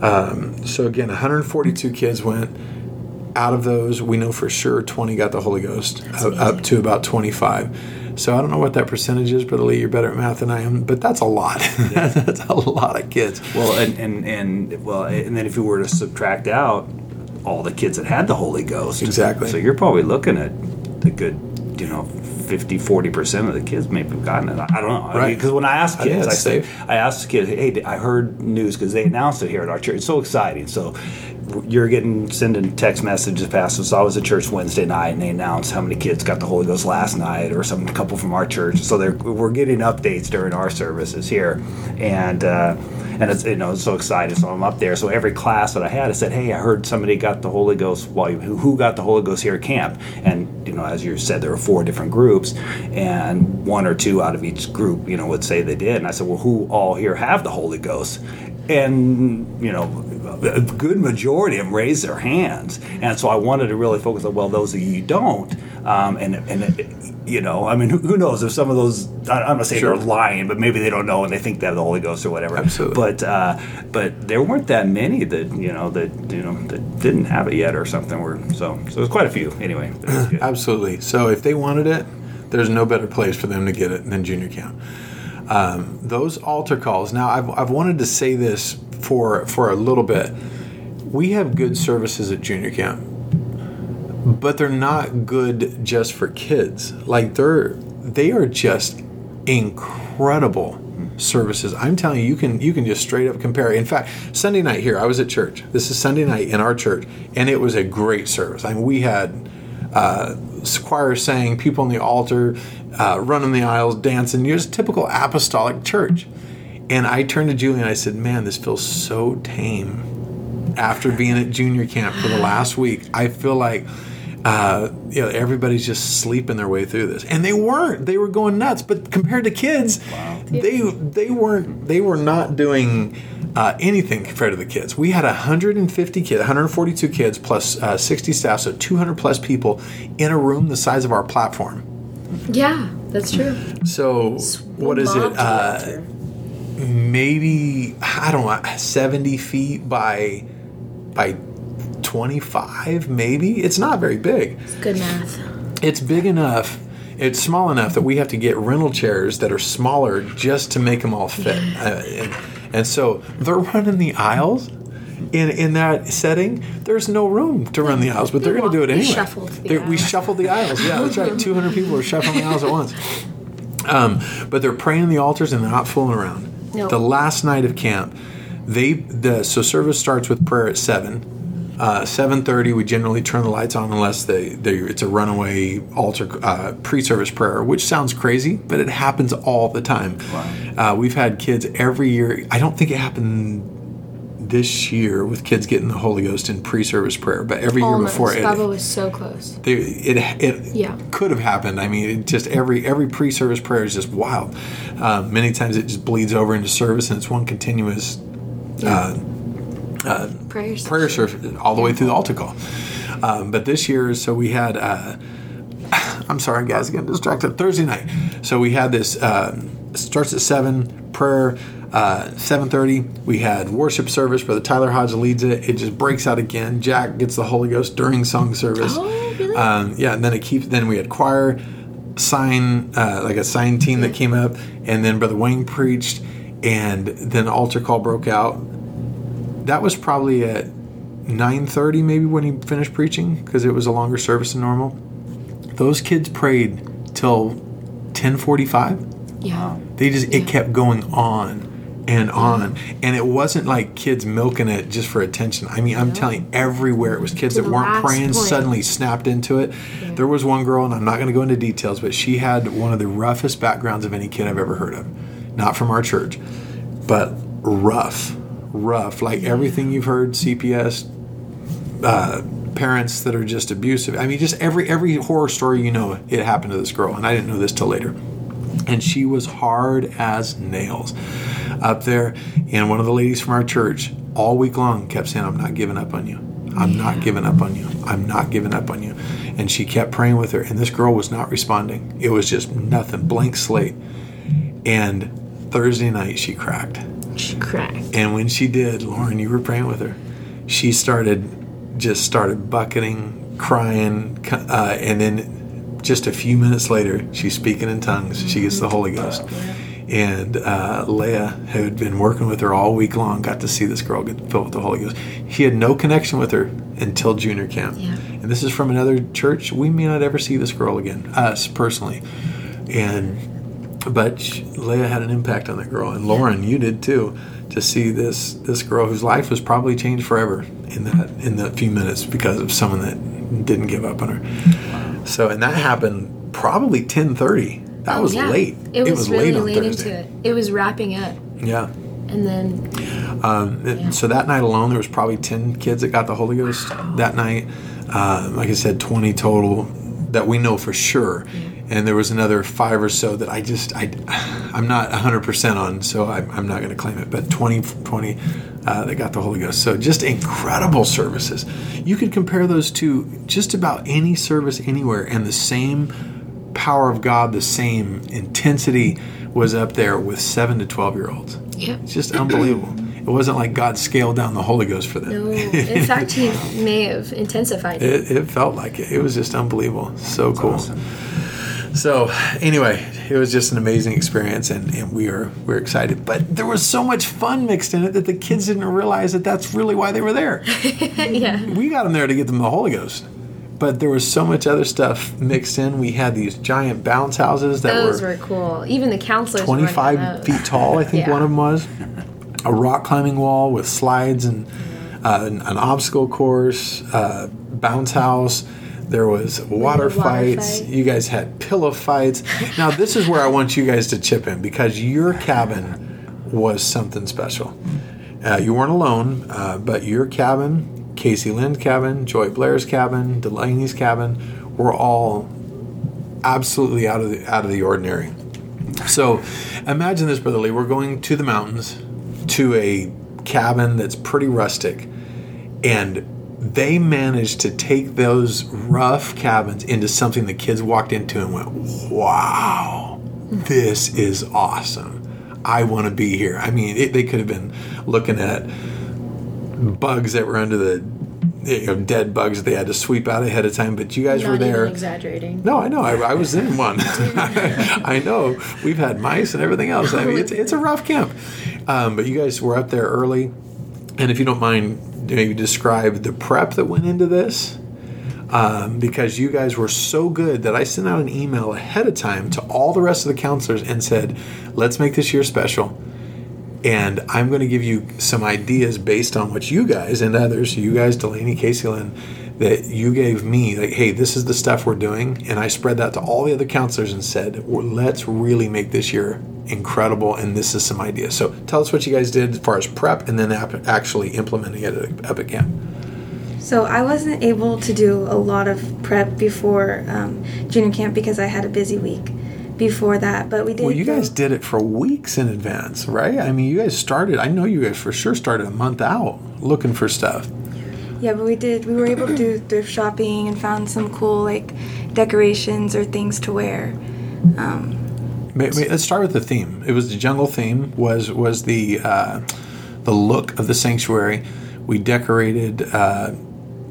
Speaker 1: Um, so again, 142 kids went. Out of those, we know for sure 20 got the Holy Ghost, up, up to about 25. So I don't know what that percentage is, Brother Lee. You're better at math than I am, but that's a lot. that's a lot of kids.
Speaker 2: Well, and, and and well, and then if you were to subtract out all the kids that had the Holy Ghost,
Speaker 1: Exactly.
Speaker 2: So you're probably looking at a good, you know, 50, 40 percent of the kids maybe have gotten it. I I don't know,
Speaker 1: Right.
Speaker 2: Because when I ask kids, I,
Speaker 1: that's
Speaker 2: say. I asked the kids, "Hey, I heard news because they announced it here at our church. It's so exciting." So you're getting sending text messages past us. I was at church Wednesday night, and they announced how many kids got the Holy Ghost last night, or some couple from our church. So we're getting updates during our services here, and uh, and it's you know it's so excited. So I'm up there. So every class that I had, I said, "Hey, I heard somebody got the Holy Ghost. Who, who got the Holy Ghost here at camp?" And you know, as you said, there were four different groups, and one or two out of each group, you know, would say they did. And I said, "Well, who all here have the Holy Ghost?" And you know, a good majority of them raised their hands, and so I wanted to really focus on well, those of you who don't, um, and and you know, I mean, who, who knows if some of those I- I'm not saying
Speaker 1: Sure.
Speaker 2: they're lying, but maybe they don't know and they think they have the Holy Ghost or whatever.
Speaker 1: Absolutely.
Speaker 2: But uh, but there weren't that many that you know that you know that didn't have it yet or something. Were so so there's quite a few anyway. but it was good.
Speaker 1: Absolutely. So if they wanted it, there's no better place for them to get it than junior camp. Um, those altar calls. Now, I've, I've wanted to say this for for a little bit. We have good services at junior camp, but they're not good just for kids. Like they're they are just incredible services. I'm telling you, you can you can just straight up compare. In fact, Sunday night here, I was at church. This is Sunday night in our church, and it was a great service. I mean, we had uh, choir sang, people on the altar, uh, running the aisles, dancing. You're just typical apostolic church. And I turned to Julie and I said, "Man, this feels so tame." After being at junior camp for the last week, I feel like uh, you know everybody's just sleeping their way through this, and they weren't. They were going nuts. But compared to kids, they they weren't. They were not doing. Uh, anything compared to the kids. We had 150 kids, 142 kids plus uh, 60 staff, so 200 plus people in a room the size of our platform.
Speaker 4: Yeah, that's true.
Speaker 1: So what is it? Maybe I don't know, 70 feet by by 25, maybe. It's not very big.
Speaker 4: Good math.
Speaker 1: It's big enough. It's small enough that we have to get rental chairs that are smaller just to make them all fit. Uh, and, and so they're running the aisles. In, in that setting, there's no room to run the aisles, but they're going to do it
Speaker 4: We
Speaker 1: anyway.
Speaker 4: shuffled the
Speaker 1: They're- We
Speaker 4: aisles.
Speaker 1: shuffled the aisles. Yeah, that's right. 200 people are shuffling the aisles at once. Um, but they're praying in the altars and they're not fooling around.
Speaker 4: No.
Speaker 1: The last night of camp, they the so service starts with prayer at seven. Uh, 7.30 we generally turn the lights on unless they, they it's a runaway altar uh, pre-service prayer which sounds crazy but it happens all the time uh, we've had kids every year i don't think it happened this year with kids getting the holy ghost in pre-service prayer but every year before it,
Speaker 4: Bubba was so close.
Speaker 1: they, it it
Speaker 4: Yeah.
Speaker 1: could have happened. I mean, it just every every pre-service prayer is just wild. Um, many times it just bleeds over into service, and it's one continuous uh,
Speaker 4: Prayers.
Speaker 1: prayer service all the way through the altar call. Um, but this year, so we had. Uh, I'm sorry, guys, getting distracted. Thursday night, so we had this. Uh, starts at seven prayer. Uh, 7.30 we had worship service brother tyler hodge leads it it just breaks out again jack gets the holy ghost during song service
Speaker 4: Oh, really?
Speaker 1: um, yeah, and then it keeps. Then we had choir, sign, uh, like a sign team that came up, and then Brother Wayne preached, and then altar call broke out. That was probably at nine thirty, maybe when he finished preaching, because it was a longer service than normal. Those kids prayed till ten forty five.
Speaker 4: yeah.
Speaker 1: They just it kept going on and on, and it wasn't like kids milking it just for attention. I mean, I'm telling you, everywhere it was kids
Speaker 4: To
Speaker 1: that weren't praying
Speaker 4: point.
Speaker 1: suddenly snapped into it. There was one girl, and I'm not going to go into details, but she had one of the roughest backgrounds of any kid I've ever heard of. Not from our church, but rough, rough, like everything you've heard CPS, uh, parents that are just abusive. I mean, just every every horror story you know, it happened to this girl, and I didn't know this till later. And she was hard as nails up there. And one of the ladies from our church all week long kept saying, "I'm not giving up on you. I'm not giving up on you. I'm not giving up on you." And she kept praying with her, and this girl was not responding. It was just nothing, blank slate. And Thursday night, she cracked.
Speaker 4: She cracked.
Speaker 1: And when she did, Lauren, you were praying with her. She started, just started bucketing, crying, uh, and then just a few minutes later, she's speaking in tongues. She gets the Holy Ghost. And uh, Leah, who had been working with her all week long, got to see this girl get filled with the Holy Ghost. He had no connection with her until junior camp.
Speaker 4: Yeah.
Speaker 1: And this is from another church. We may not ever see this girl again, us personally. And but Leah had an impact on that girl, and Lauren, you did too, to see this this girl whose life was probably changed forever in that in that few minutes because of someone that didn't give up on her. So, and that happened probably ten thirty. That was
Speaker 4: Oh, Yeah.
Speaker 1: late.
Speaker 4: It was, really
Speaker 1: late on
Speaker 4: late
Speaker 1: Thursday.
Speaker 4: into it. It was wrapping up,
Speaker 1: Yeah.
Speaker 4: and then
Speaker 1: Um, it- So that night alone, there was probably ten kids that got the Holy Ghost that night. Uh, like I said, twenty total that we know for sure. And there was another five or so that I just I I'm not 100% on, so I'm, I'm not going to claim it. But 20 20 uh, that got the Holy Ghost. So just incredible services. You could compare those to just about any service anywhere, and the same power of God, the same intensity was up there with seven to 12 year olds.
Speaker 4: yeah.
Speaker 1: It's just unbelievable. It wasn't like God scaled down the Holy Ghost for them.
Speaker 4: No, in fact, he may have intensified it.
Speaker 1: It, it felt like it. It was just unbelievable. So cool. So anyway, it was just an amazing experience, and, and we are we're excited. But there was so much fun mixed in it that the kids didn't realize that that's really why they were there.
Speaker 4: yeah.
Speaker 1: we got them there to get them the Holy Ghost, but there was so much other stuff mixed in. We had these giant bounce houses that
Speaker 4: Those
Speaker 1: were
Speaker 4: were cool. Even the counselors. were
Speaker 1: 25
Speaker 4: on those.
Speaker 1: feet tall, I think
Speaker 4: Yeah.
Speaker 1: one of them was. A rock climbing wall with slides and uh, an, an obstacle course, uh, bounce house. There was water,
Speaker 4: water
Speaker 1: fights.
Speaker 4: fight.
Speaker 1: You guys had pillow fights. now, this is where I want you guys to chip in because your cabin was something special. Uh, you weren't alone, uh, but your cabin, Casey Lynn's cabin, Joy Blair's cabin, Delaney's cabin, were all absolutely out of the out of the ordinary. So imagine this, Brother Lee. We're going to the mountains to a cabin that's pretty rustic, and they managed to take those rough cabins into something the kids walked into and went, Wow, this is awesome. I want to be here. I mean, it, they could have been looking at bugs that were under the you know, dead bugs that they had to sweep out ahead of time, but you guys
Speaker 4: Not
Speaker 1: were there.
Speaker 4: exaggerating.
Speaker 1: No, I know. I, I was in one. I know. We've had mice and everything else. I mean, it's, it's a rough camp. Um, but you guys were up there early. And if you don't mind, maybe describe the prep that went into this. Um, because you guys were so good that I sent out an email ahead of time to all the rest of the counselors and said, let's make this year special. And I'm going to give you some ideas based on what you guys and others, you guys, Delaney, Casey Lynn, that you gave me, like, hey, this is the stuff we're doing. And I spread that to all the other counselors and said, well, let's really make this year incredible. And this is some ideas. So tell us what you guys did as far as prep and then actually implementing it at Epic Camp.
Speaker 3: So I wasn't able to do a lot of prep before um, junior camp because I had a busy week before that. But we did.
Speaker 1: Well, you guys did it for weeks in advance, right? I mean, you guys started, I know you guys for sure started a month out looking for stuff.
Speaker 3: Yeah, but we did. We were able to do thrift shopping and found some cool like decorations or things to wear. Um,
Speaker 1: May- may- Let's start with the theme. It was the jungle theme. Was was the uh, the look of the sanctuary? We decorated uh,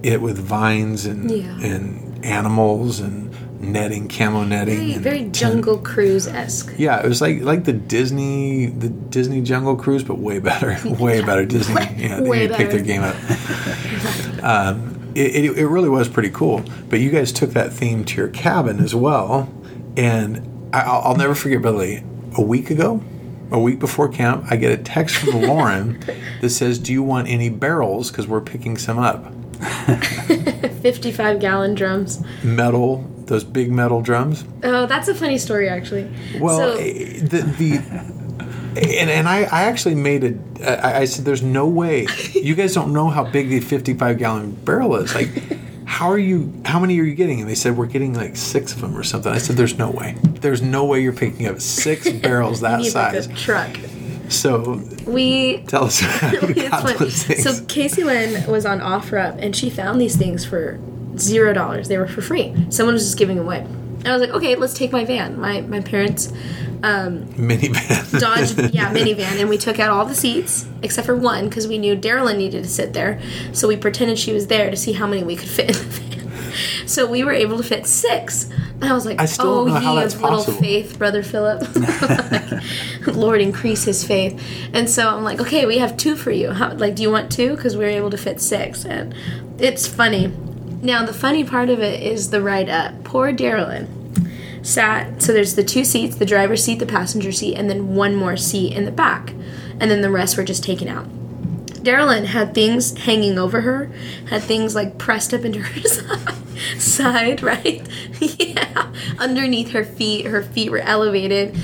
Speaker 1: it with vines and
Speaker 4: Yeah.
Speaker 1: and animals and netting, camo netting.
Speaker 4: Very, very
Speaker 1: tent.
Speaker 4: Jungle Cruise esque.
Speaker 1: Yeah, it was like like the Disney the Disney Jungle Cruise, but way better, way better. Disney, yeah, they
Speaker 4: Way
Speaker 1: to pick their game up. um, it, it, it really was pretty cool. But you guys took that theme to your cabin as well, and I, I'll, I'll never forget, Billy. A week ago, a week before camp, I get a text from Lauren that says, "Do you want any barrels? Because we're picking some up.
Speaker 4: 55 gallon drums.
Speaker 1: Metal, those big metal drums."
Speaker 4: Oh, that's a funny story, actually.
Speaker 1: Well,
Speaker 4: so,
Speaker 1: eh, the the and, and I, I actually made it. I, I said, "There's no way. You guys don't know how big the 55 gallon barrel is. Like, how are you? How many are you getting?" And they said, "We're getting like six of them or something." I said, "There's no way. There's no way you're picking up six barrels that
Speaker 4: need like
Speaker 1: size."
Speaker 4: a truck.
Speaker 1: So
Speaker 4: We
Speaker 1: tell us how you got those things.
Speaker 4: So Casey Lynn was on OfferUp and she found these things for zero dollars. They were for free. Someone was just giving away. And I was like, okay, let's take my van. My my parents um,
Speaker 1: Minivan.
Speaker 4: Dodge, yeah, minivan, and we took out all the seats except for one because we knew Daryl needed to sit there. So we pretended she was there to see how many we could fit in the van. So we were able to fit six. And I was like,
Speaker 1: I
Speaker 4: "Oh, ye of little
Speaker 1: possible."
Speaker 4: faith, brother Philip, Lord, increase his faith." And so I'm like, "Okay, we have two for you. How, like, do you want two? Because we were able to fit six, and it's funny. Now the funny part of it is the ride up. Poor Darilyn sat so there's the two seats the driver's seat the passenger seat and then one more seat in the back. And then the rest were just taken out. Darilyn had things hanging over her had things like pressed up into her side, side right? Yeah underneath her feet. Her feet were elevated.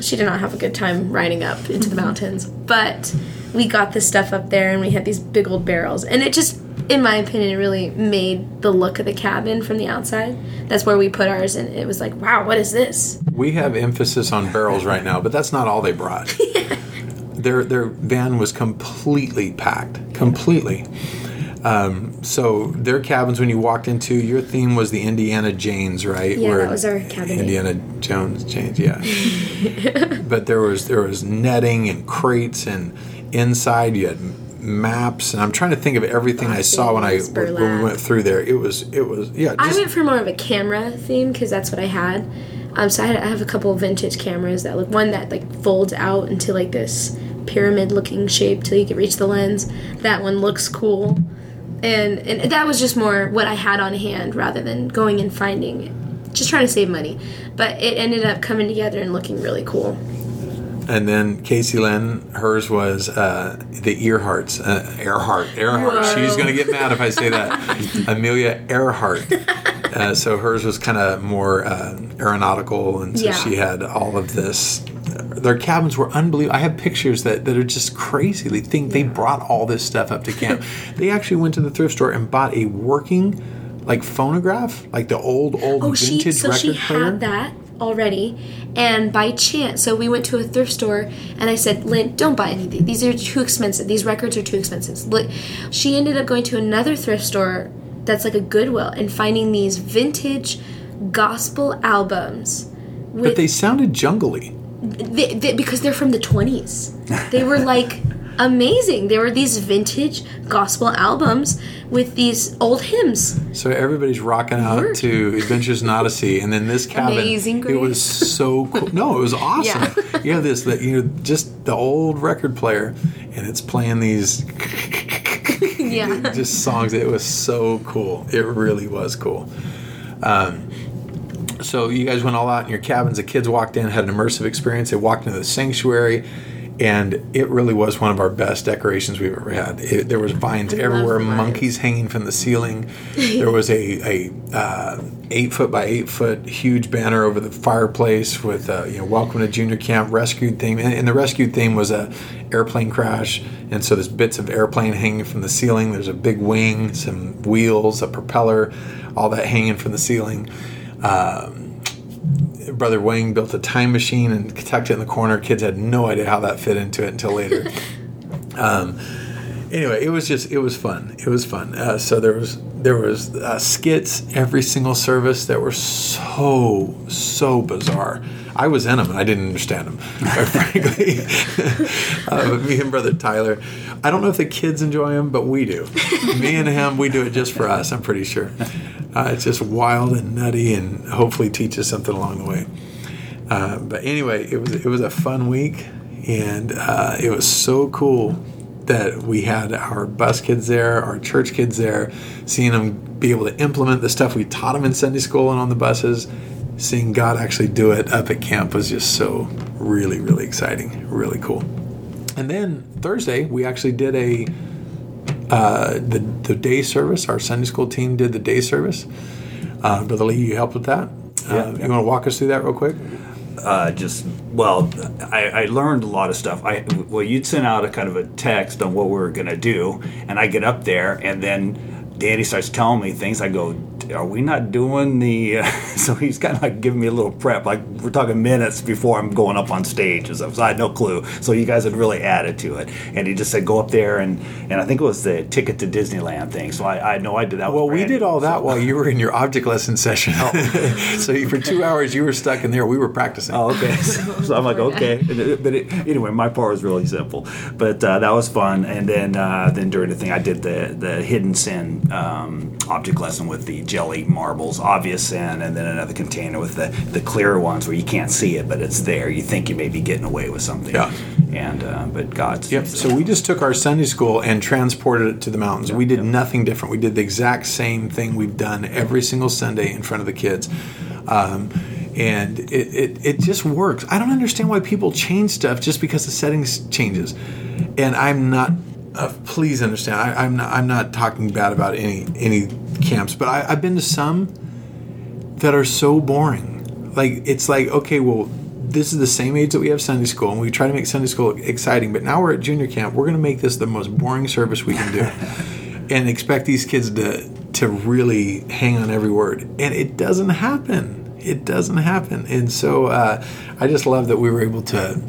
Speaker 4: She did not have a good time riding up into the mm-hmm. mountains. But we got this stuff up there and we had these big old barrels. And it just in my opinion really made the look of the cabin from the outside that's where we put ours and it was like wow what is this
Speaker 1: We have emphasis on barrels right now, but that's not all they brought. Their their van was completely packed, completely. Um, so their cabins, when you walked into, your theme was the Indiana Janes, right?
Speaker 4: Yeah, that was our cabin.
Speaker 1: Indiana Jones Janes, yeah. but there was there was netting and crates, and inside you had maps, and I'm trying to think of everything I saw when I when we went through there. It was it was yeah.
Speaker 4: I went for more of a camera theme because that's what I had. Um, so I, had, I have a couple of vintage cameras that look one that like folds out into like this pyramid looking shape till you can reach the lens. That one looks cool, and and that was just more what I had on hand rather than going and finding it. Just trying to save money, but it ended up coming together and looking really cool.
Speaker 1: And then Casey Lynn, hers was uh, the Earharts. Uh, Earhart. Earhart.
Speaker 4: Whoa.
Speaker 1: She's going to get mad if I say that. Amelia Earhart. Uh, so hers was kind of more uh, aeronautical, and so
Speaker 4: Yeah.
Speaker 1: she had all of this. Their cabins were unbelievable. I have pictures that, that are just crazy. They think they brought all this stuff up to camp. they actually went to the thrift store and bought a working, like phonograph, like the old old
Speaker 4: Oh, she
Speaker 1: vintage
Speaker 4: so
Speaker 1: record
Speaker 4: she
Speaker 1: player.
Speaker 4: had that already, and by chance, so we went to a thrift store, and I said, "Lynn, don't buy any of these. Are too expensive. These records are too expensive." Li- She ended up going to another thrift store that's like a Goodwill and finding these vintage gospel albums. With,
Speaker 1: but they sounded jungly.
Speaker 4: they, they, because they're from the 20s. They were like amazing. There were these vintage gospel albums with these old hymns.
Speaker 1: So everybody's rocking out
Speaker 4: Word.
Speaker 1: to Adventures in Odyssey, and then this cabin.
Speaker 4: Amazing
Speaker 1: It was so cool. No, it was awesome. you have this that you know just the old record player, and it's playing these
Speaker 4: Yeah.
Speaker 1: just songs. It was so cool. It really was cool. Um, so you guys went all out in your cabins. The kids walked in, had an immersive experience. They walked into the sanctuary, and it really was one of our best decorations we've ever had. It, there was vines
Speaker 4: I
Speaker 1: everywhere, monkeys hanging from the ceiling. there was a, a uh, eight foot by eight foot huge banner over the fireplace with uh, you know welcome to junior camp rescued theme, and, and the rescued theme was a airplane crash, and so there's bits of airplane hanging from the ceiling. There's a big wing, some wheels, a propeller, all that hanging from the ceiling. Um, Brother Wayne built a time machine and tucked it in the corner. Kids had no idea how that fit into it until later. um, anyway, it was just it was fun. It was fun. Uh, so there was there was uh, skits every single service that were so so bizarre. I was in them and I didn't understand them, quite frankly. uh, me and brother Tyler, I don't know if the kids enjoy them, but we do. me and him, we do it just for us. I'm pretty sure. Uh, it's just wild and nutty, and hopefully teaches something along the way. Uh, but anyway, it was it was a fun week, and uh, it was so cool that we had our bus kids there, our church kids there, seeing them be able to implement the stuff we taught them in Sunday school and on the buses. Seeing God actually do it up at camp was just so really, really exciting, really cool. And then Thursday, we actually did a uh, the the day service. Our Sunday school team did the day service. Uh, Brother Lee, you helped with that.
Speaker 2: Yeah,
Speaker 1: uh, You want to walk us through that real quick?
Speaker 2: uh, just well, I, I learned a lot of stuff. I well, you'd send out a kind of a text on what we were gonna do, and I get up there, and then Danny starts telling me things. I go, "Are we not doing the?" Uh, so he's kind of like giving me a little prep. Like we're talking minutes before I'm going up on stage and stuff. So I had no clue. So you guys had really added to it, and he just said, "Go up there," and and I think it was the ticket to Disneyland thing. So I, I had no idea that.
Speaker 1: Well, we did all that
Speaker 2: So-
Speaker 1: while you were in your object lesson session. so you- for two hours, you were stuck in there. We were practicing.
Speaker 2: Oh, okay. So, so I'm like, okay. But it, anyway, my part was really simple, but uh, that was fun. And then uh, then during the thing, I did the the hidden sin um, object lesson with the jelly marbles, obvious sin, and then another container with the the clearer ones where you can't see it, but it's there. You think you may be getting away with something.
Speaker 1: Yeah.
Speaker 2: And uh, but God's.
Speaker 1: Yep. So we just took our Sunday school and transported it to the mountains. we did nothing different. We did the exact same thing we've done every single Sunday in front of the kids. Um, and it, it, it just works. I don't understand why people change stuff just because the settings changes. And I'm not. Uh, please understand. I, I'm not. I'm not talking bad about any any camps, but I, I've been to some that are so boring. Like it's like okay, well, this is the same age that we have Sunday school, and we try to make Sunday school exciting. But now we're at junior camp. We're going to make this the most boring service we can do, and expect these kids to to really hang on every word. And it doesn't happen. It doesn't happen. And so uh, I just love that we were able to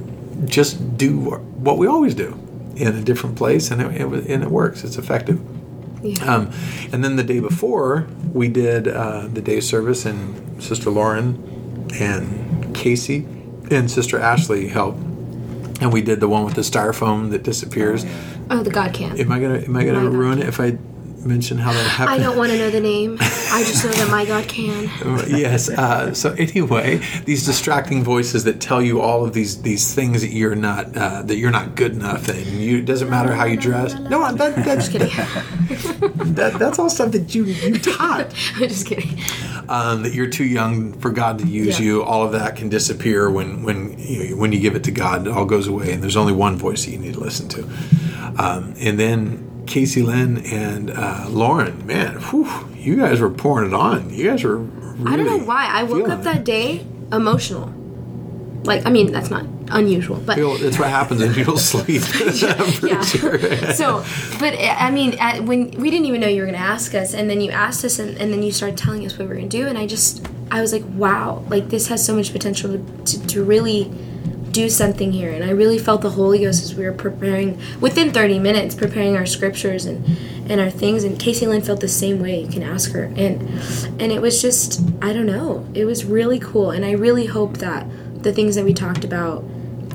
Speaker 1: just do what we always do in a different place, and it, it, and it works. It's effective.
Speaker 4: Yeah.
Speaker 1: Um, and then the day before, we did uh, the day service, and Sister Lauren and Casey and Sister Ashley helped, and we did the one with the styrofoam that disappears.
Speaker 4: oh, the God can.
Speaker 1: Am I gonna Am I gonna
Speaker 4: My God.
Speaker 1: ruin it if I mention how that happened?
Speaker 4: I don't want to know the name. I just know that my God can.
Speaker 1: yes. Uh, so anyway, these distracting voices that tell you all of these these things that you're not uh, that you're not good enough, and you it doesn't matter how you dress. No, that, that's
Speaker 4: Just kidding.
Speaker 1: that, that's all stuff that you you taught.
Speaker 4: I'm just kidding.
Speaker 1: um, that you're too young for God to use
Speaker 4: Yeah.
Speaker 1: you. All of that can disappear when when you when you give it to God. It all goes away, and there's only one voice that you need to listen to. Um, and then Casey Lynn and uh, Lauren, man, whew, you guys were pouring it on. You guys were. Really
Speaker 4: I don't know why. I woke up that day emotional. Like, I mean, that's not unusual, but
Speaker 1: That's what happens when you don't sleep.
Speaker 4: Yeah.
Speaker 1: sure.
Speaker 4: so, but I mean, at, when we didn't even know you were going to ask us, and then you asked us, and, and then you started telling us what we were going to do, and I just, I was like, wow, like this has so much potential to, to really do something here, and I really felt the Holy Ghost as we were preparing within 30 minutes, preparing our scriptures and and our things. And Casey Lynn felt the same way. You can ask her, and and it was just, I don't know, it was really cool, and I really hope that the things that we talked about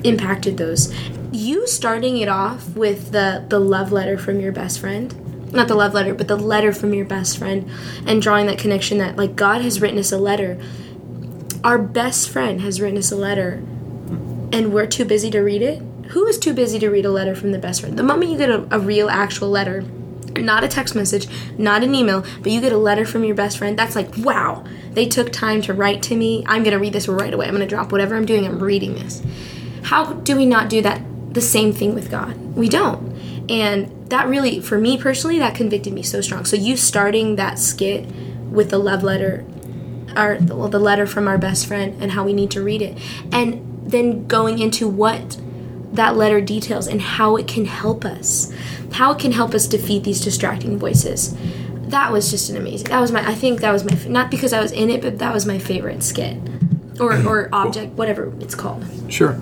Speaker 4: impacted those. You starting it off with the the love letter from your best friend, not the love letter, but the letter from your best friend, and drawing that connection that like God has written us a letter. Our best friend has written us a letter, and we're too busy to read it. Who is too busy to read a letter from the best friend? The moment you get a, a real, actual letter, not a text message, not an email, but you get a letter from your best friend, that's like, wow, they took time to write to me. I'm going to read this right away. I'm going to drop whatever I'm doing. I'm reading this. How do we not do that the same thing with God. We don't. And that really, for me personally, that convicted me so strong. So you starting that skit with the love letter, our well, the letter from our best friend, and how we need to read it, and then going into what that letter details and how it can help us, how it can help us defeat these distracting voices. That was just an amazing. That was my. I think that was my. Not because I was in it, but that was my favorite skit, or or object, whatever it's called.
Speaker 1: Sure.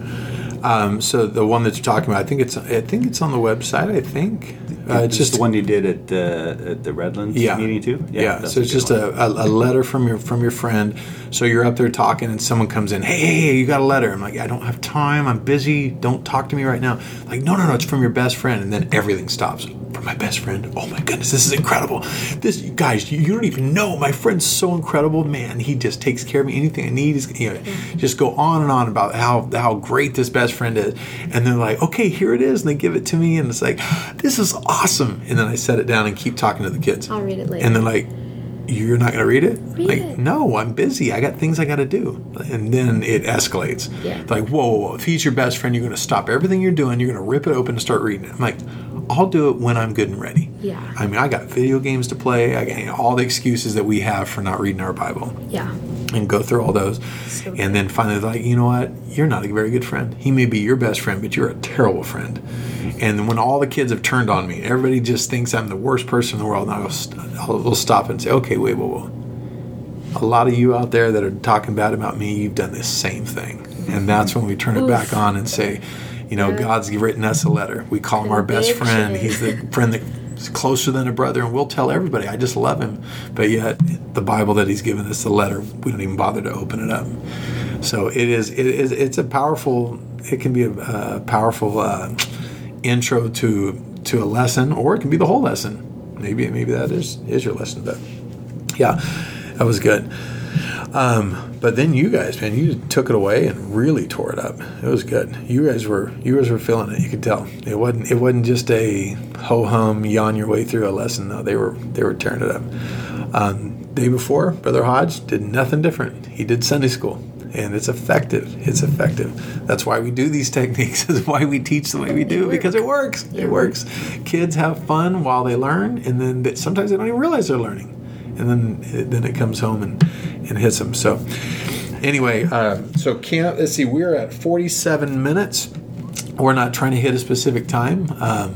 Speaker 1: Um, so the one that you're talking about, I think it's I think it's on the website. I think uh,
Speaker 2: it's just the one you did at the at the Redlands
Speaker 1: yeah.
Speaker 2: meeting too.
Speaker 1: Yeah. so it's just a, a, a, letter from your from your friend. So you're up there talking, and someone comes in. Hey, hey, hey, you got a letter? I'm like, I don't have time. I'm busy. Don't talk to me right now. Like, no, no, no. It's from your best friend, and then everything stops from my best friend. Oh my goodness, this is incredible. This guys, you, you don't even know. My friend's so incredible, man. He just takes care of me. Anything I need is you know, just go on and on about how how great this best friend is. And they're like, okay, here it is, and they give it to me, and it's like, this is awesome. And then I set it down and keep talking to the kids.
Speaker 4: I'll read it later.
Speaker 1: And they're like, you're not going to read it?
Speaker 4: Read
Speaker 1: like,
Speaker 4: it.
Speaker 1: no, I'm busy. I got things I got to do. And then it escalates.
Speaker 4: Yeah.
Speaker 1: Like, whoa, whoa, if he's your best friend, you're going to stop everything you're doing. You're going to rip it open and start reading it. I'm like, I'll do it when I'm good and ready.
Speaker 4: Yeah.
Speaker 1: I mean, I got video games to play. I got you know, all the excuses that we have for not reading our Bible
Speaker 4: yeah.
Speaker 1: And go through all those.
Speaker 4: So
Speaker 1: and then finally, like, you know what? You're not a very good friend. He may be your best friend, but you're a terrible friend. And when all the kids have turned on me, everybody just thinks I'm the worst person in the world. And I'll, st- I'll we'll stop and say, okay, wait, whoa, whoa. A lot of you out there that are talking bad about me, you've done the same thing. And that's when we turn it back on and say, you know, God's written us a letter. We call him our best friend. He's the friend that's closer than a brother, and we'll tell everybody, I just love him. But yet, the Bible that he's given us, the letter, we don't even bother to open it up. So it is, it is, it's a powerful, it can be a, powerful uh, intro to to a lesson, or it can be the whole lesson. Maybe maybe that is is your lesson, but yeah, that was good. Um, but then you guys, man, you took it away and really tore it up. It was good. You guys were you guys were feeling it. You could tell it wasn't it wasn't just a ho hum yawn your way through a lesson. though. they were they were tearing it up. Um, day before, Brother Hodge did nothing different. He did Sunday school, and it's effective. It's effective. That's why we do these techniques. Is why we teach the way we do because it works. It works. Kids have fun while they learn, and then they, sometimes they don't even realize they're learning and then then it comes home and, and hits them. So anyway, uh, so camp. Let's see, we're at 47 minutes. We're not trying to hit a specific time. Um,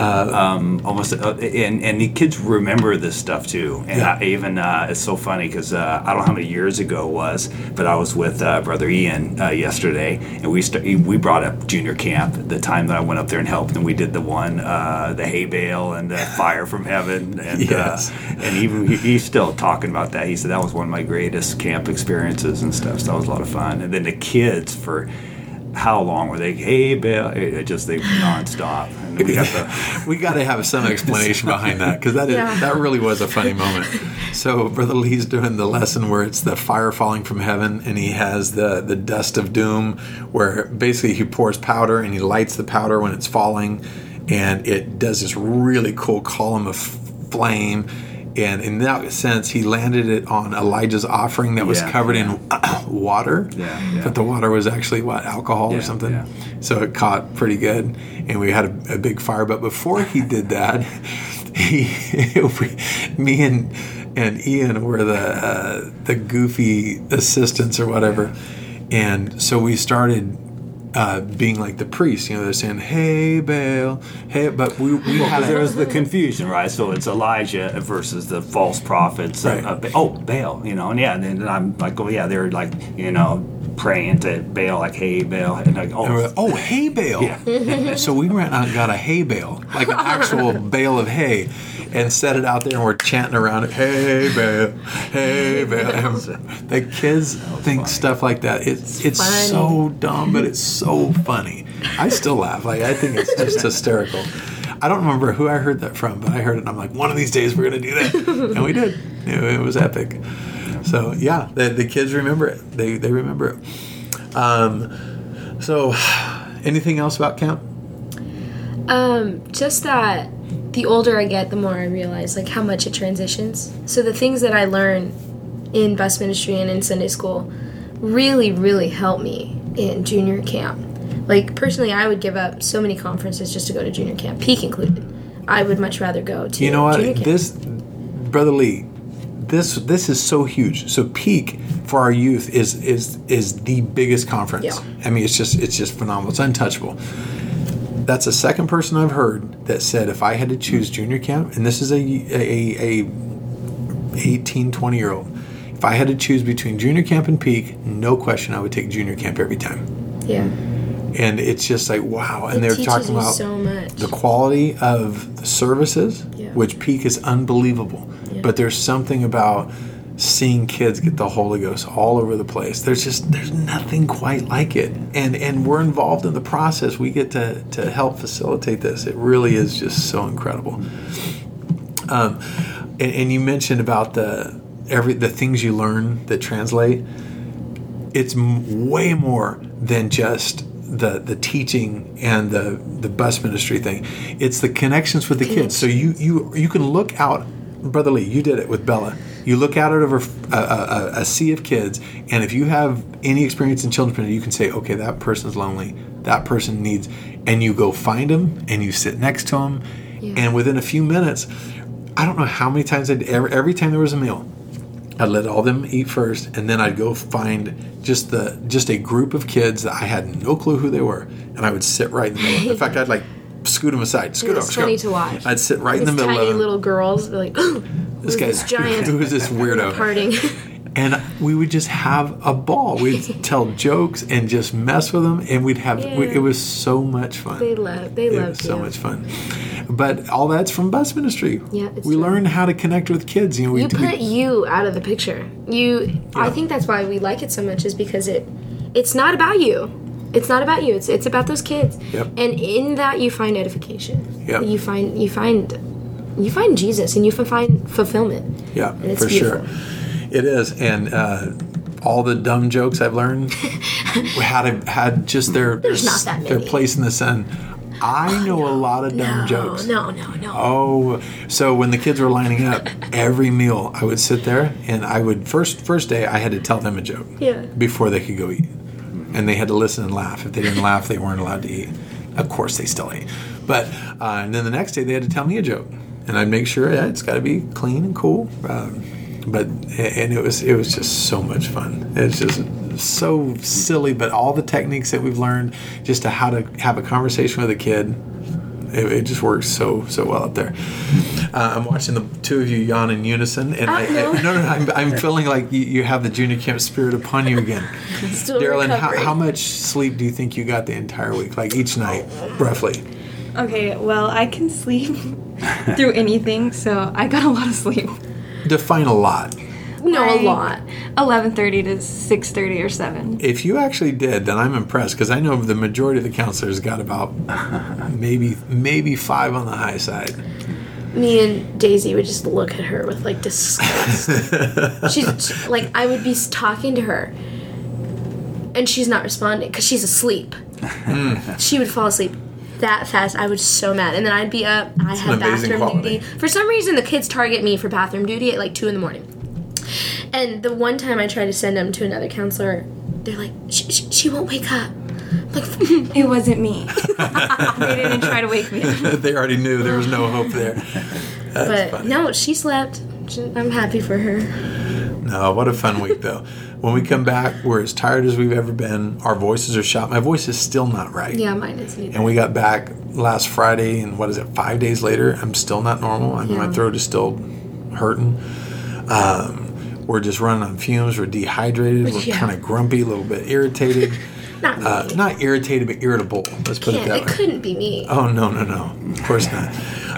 Speaker 2: um, almost, uh, and and the kids remember this stuff too. And
Speaker 1: Yeah.
Speaker 2: I even uh, it's so funny because uh, I don't know how many years ago it was, but I was with uh, brother Ian uh, yesterday, and we st- we brought up junior camp the time that I went up there and helped, and we did the one, uh, the hay bale and the fire from heaven, and
Speaker 1: Yes.
Speaker 2: uh, and even he, he's still talking about that. He said that was one of my greatest camp experiences and stuff. So that was a lot of fun. And then the kids for. How long were they? Hey, Bill! It just they nonstop. And we got the
Speaker 1: we got to have some explanation behind that because that is,
Speaker 4: Yeah.
Speaker 1: that really was a funny moment. So Brother Lee's doing the lesson where it's the fire falling from heaven, and he has the the dust of doom, where basically he pours powder and he lights the powder when it's falling, and it does this really cool column of flame. And in that sense, he landed it on Elijah's offering that was
Speaker 2: Yeah,
Speaker 1: covered
Speaker 2: yeah.
Speaker 1: in water.
Speaker 2: Yeah.
Speaker 1: But the water was actually what alcohol or something. So it caught pretty good, and we had a, a big fire. But before he did that, he, me and and Ian were the uh, the goofy assistants or whatever, and so we started. Uh, being like the priest, you know, they're saying, "Hey, Baal, hey," but we, we had
Speaker 2: Because there was the confusion, right? So it's Elijah versus the false prophets.
Speaker 1: Right.
Speaker 2: Uh, Ba- oh, Baal, you know, and yeah, and then I'm like, oh yeah, they're like, you know, praying to Baal, like, hey, Baal, and like,
Speaker 1: And
Speaker 2: oh,
Speaker 1: like, oh, hay bale. so we went out and got a hay bale, like an actual bale of hay, and set it out there, and we're chanting around it, hey bale, hey bale. And the kids think
Speaker 2: funny.
Speaker 1: stuff like that. It's it's
Speaker 4: funny.
Speaker 1: so dumb, but it's so funny. I still laugh. Like I think it's just hysterical. I don't remember who I heard that from, but I heard it. and I'm like, one of these days we're gonna do that, and we did. It, it was epic. So yeah, the, the kids remember it. They they remember it. Um, so, anything else about camp?
Speaker 4: Um, just that the older I get, the more I realize like how much it transitions. So the things that I learn in bus ministry and in Sunday school really, really help me in junior camp. Like personally, I would give up so many conferences just to go to junior camp, peak included. I would much rather go to
Speaker 1: You know what? This, brother Lee, this this is so huge. So peak for our youth is is is the biggest conference.
Speaker 4: Yeah.
Speaker 1: I mean, it's just it's just phenomenal. It's untouchable. That's the second person I've heard that said if I had to choose junior camp, and this is a a, a 18, 20 year old. If I had to choose between junior camp and peak, no question, I would take junior camp every time.
Speaker 4: yeah,
Speaker 1: And it's just like wow. And
Speaker 4: it
Speaker 1: they're talking about
Speaker 4: so
Speaker 1: the quality of the services,
Speaker 4: Yeah.
Speaker 1: which peak is unbelievable. Yeah. But there's something about seeing kids get the Holy Ghost all over the place. There's just there's nothing quite like it. And and we're involved in the process. We get to to help facilitate this. It really is just so incredible. Um, and, and you mentioned about the every the things you learn that translate. It's m- way more than just the the teaching and the the bus ministry thing. It's the connections with the kids. So you you you can look out, brother Lee. You did it with Bella. You look out over a, a, a sea of kids, and if you have any experience in children's ministry, you can say, okay, that person's lonely. That person needs, and you go find them and you sit next to them, and within a few minutes, I don't know how many times I'd every, every time there was a meal, I'd let all them eat first, and then I'd go find just the just a group of kids that I had no clue who they were, and I would sit right in the middle. In fact, I'd like scoot them aside, scoot
Speaker 4: It was
Speaker 1: scoot
Speaker 4: funny to watch.
Speaker 1: I'd sit right in the middle
Speaker 4: tiny
Speaker 1: of
Speaker 4: little girls, like, oh,
Speaker 1: This guy's
Speaker 4: giant
Speaker 1: who is this weirdo?
Speaker 4: parting.
Speaker 1: and we would just have a ball. We'd tell jokes and just mess with them, and we'd have. we- it was so much fun.
Speaker 4: they love, they
Speaker 1: it
Speaker 4: love
Speaker 1: was so much fun. But all that's from bus ministry.
Speaker 4: Yeah, it's
Speaker 1: we
Speaker 4: true.
Speaker 1: learned how to connect with kids. You know, we
Speaker 4: you put you out of the picture. You, I think that's why we like it so much is because it, it's not about you. It's not about you. It's it's about those kids.
Speaker 1: Yep.
Speaker 4: And in that you find edification.
Speaker 1: Yep.
Speaker 4: You find you find you find Jesus and you find fulfillment.
Speaker 1: Yeah, for sure. It is, and uh, all the dumb jokes I've learned had had just their
Speaker 4: There's not that
Speaker 1: their place in the sun. I know a lot of dumb
Speaker 4: no,
Speaker 1: jokes.
Speaker 4: No, no, no.
Speaker 1: Oh, so when the kids were lining up, every meal I would sit there and I would first first day I had to tell them a joke
Speaker 4: Yeah.
Speaker 1: before they could go eat, and they had to listen and laugh. If they didn't laugh, they weren't allowed to eat. Of course, they still ate, but uh, and then the next day they had to tell me a joke, and I'd make sure yeah, it's got to be clean and cool. Um, but and it was it was just so much fun. It's just so silly, but all the techniques that we've learned just to how to have a conversation with a kid it, it just works so so well up there. Uh, I'm watching the two of you yawn in unison, and I, I no no, no I'm, I'm feeling like you, you have the junior camp spirit upon you again.
Speaker 4: Still
Speaker 1: Darilyn, how, how much sleep do you think you got the entire week, like each night, roughly?
Speaker 3: Okay, well, I can sleep through anything, so I got a lot of sleep.
Speaker 1: Define a lot.
Speaker 4: No, a lot.
Speaker 3: 11:30 to 6:30 or 7.
Speaker 1: If you actually did, then I'm impressed because I know the majority of the counselors got about maybe maybe five on the high side.
Speaker 4: Me and Daisy would just look at her with like disgust. she's like, I would be talking to her, and she's not responding because she's asleep. Hmm. she would fall asleep that fast. I was so mad, and then I'd be up. I had bathroom
Speaker 1: quality.
Speaker 4: duty. For some reason, the kids target me for bathroom duty at like two in the morning. And the one time I tried to send him to another counselor, they're like, she, she, she won't wake up. I'm like,
Speaker 3: It wasn't me. they didn't try to wake me up.
Speaker 1: they already knew there was no hope there. That's
Speaker 4: but
Speaker 1: funny.
Speaker 4: no, she slept. I'm happy for her.
Speaker 1: No, what a fun week though. When we come back, we're as tired as we've ever been. Our voices are shot. My voice is still not right.
Speaker 4: Yeah, mine is neither.
Speaker 1: And we got back last Friday, and what is it? Five days later, I'm still not normal. I mean, my throat is still hurting. Um, we're just running on fumes. We're dehydrated. We're
Speaker 4: Yeah.
Speaker 1: kind of grumpy, a little bit irritated.
Speaker 4: Not.
Speaker 1: Uh, not irritated, but irritable. Let's put it that
Speaker 4: it
Speaker 1: way.
Speaker 4: It couldn't be me.
Speaker 1: Oh no, no, no! Of course not.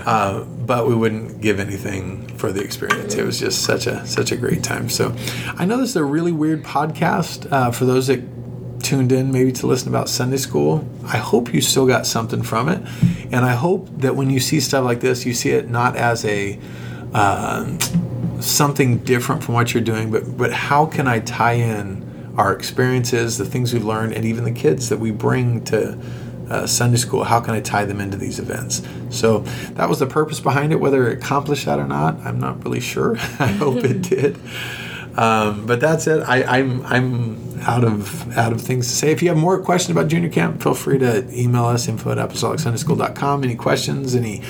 Speaker 1: Uh, but we wouldn't give anything for the experience. It was just such a such a great time. So, I know this is a really weird podcast uh, for those that tuned in maybe to listen about Sunday school. I hope you still got something from it, and I hope that when you see stuff like this, you see it not as a uh, something different from what you're doing, but but how can I tie in our experiences, the things we've learned, and even the kids that we bring to uh, Sunday school? How can I tie them into these events? So that was the purpose behind it. Whether it accomplished that or not, I'm not really sure. I hope it did. Um, but that's it. I, I'm I'm out of out of things to say. If you have more questions about junior camp, feel free to email us info at apostolicsundaySchool.com. Any questions? Any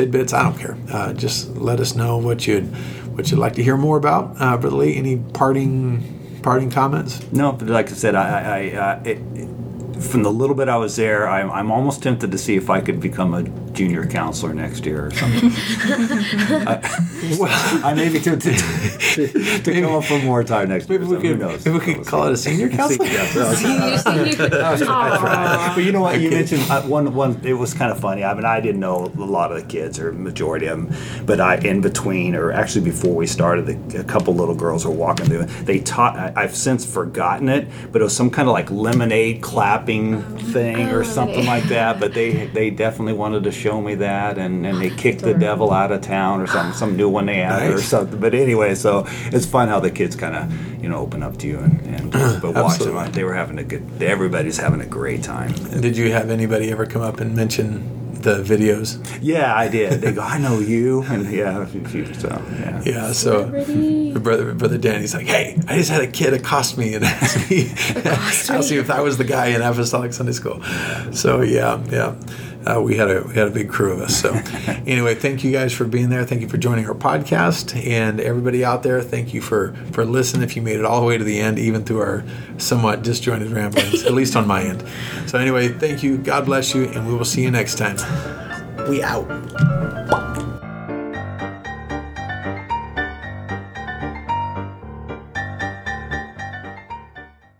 Speaker 1: tidbits? I don't care. Uh, just let us know what you'd what you'd like to hear more about. Uh, Brother Lee, any parting parting comments?
Speaker 2: No, but like I said, I, I, I it, from the little bit I was there, I'm, I'm almost tempted to see if I could become a junior counselor next year or something. I, well, I may be tempted to, to, to come up for more time next
Speaker 1: Maybe
Speaker 2: year.
Speaker 1: we
Speaker 2: so
Speaker 1: could
Speaker 2: who knows?
Speaker 1: maybe we could call it a senior counselor.
Speaker 2: Yeah,
Speaker 4: Senior, senior. Aw.
Speaker 2: but you know what? You
Speaker 1: Okay.
Speaker 2: mentioned uh, one. One. It was kind of funny. I mean, I didn't know a lot of the kids, or majority of them, but I, in between, or actually before we started, the, a couple little girls were walking through. They taught. I, I've since forgotten it, but it was some kind of like lemonade clapping thing or something like that. But they they definitely wanted to show me that, and, and they kicked the devil out of town or something, some new one they added or something. But anyway, so it's fun how the kids kind of you know open up to you and, and but watch them. They were having a good. Everybody's having a great time.
Speaker 1: Did you have anybody ever come up and mention the videos?
Speaker 2: Yeah, I did. They go, I know you, and yeah, a few- so yeah.
Speaker 1: Yeah, so brother brother Danny's like, hey, I just had a kid accost me and ask me, ask me if I was the guy in Apostolic Sunday School. So yeah, yeah. Uh, we had a we had a big crew of us. So anyway, thank you guys for being there. Thank you for joining our podcast, and everybody out there, thank you for for listening. If you made it all the way to the end, even through our somewhat disjointed ramblings, at least on my end. So anyway, thank you. God bless you, and we will see you next time. We out.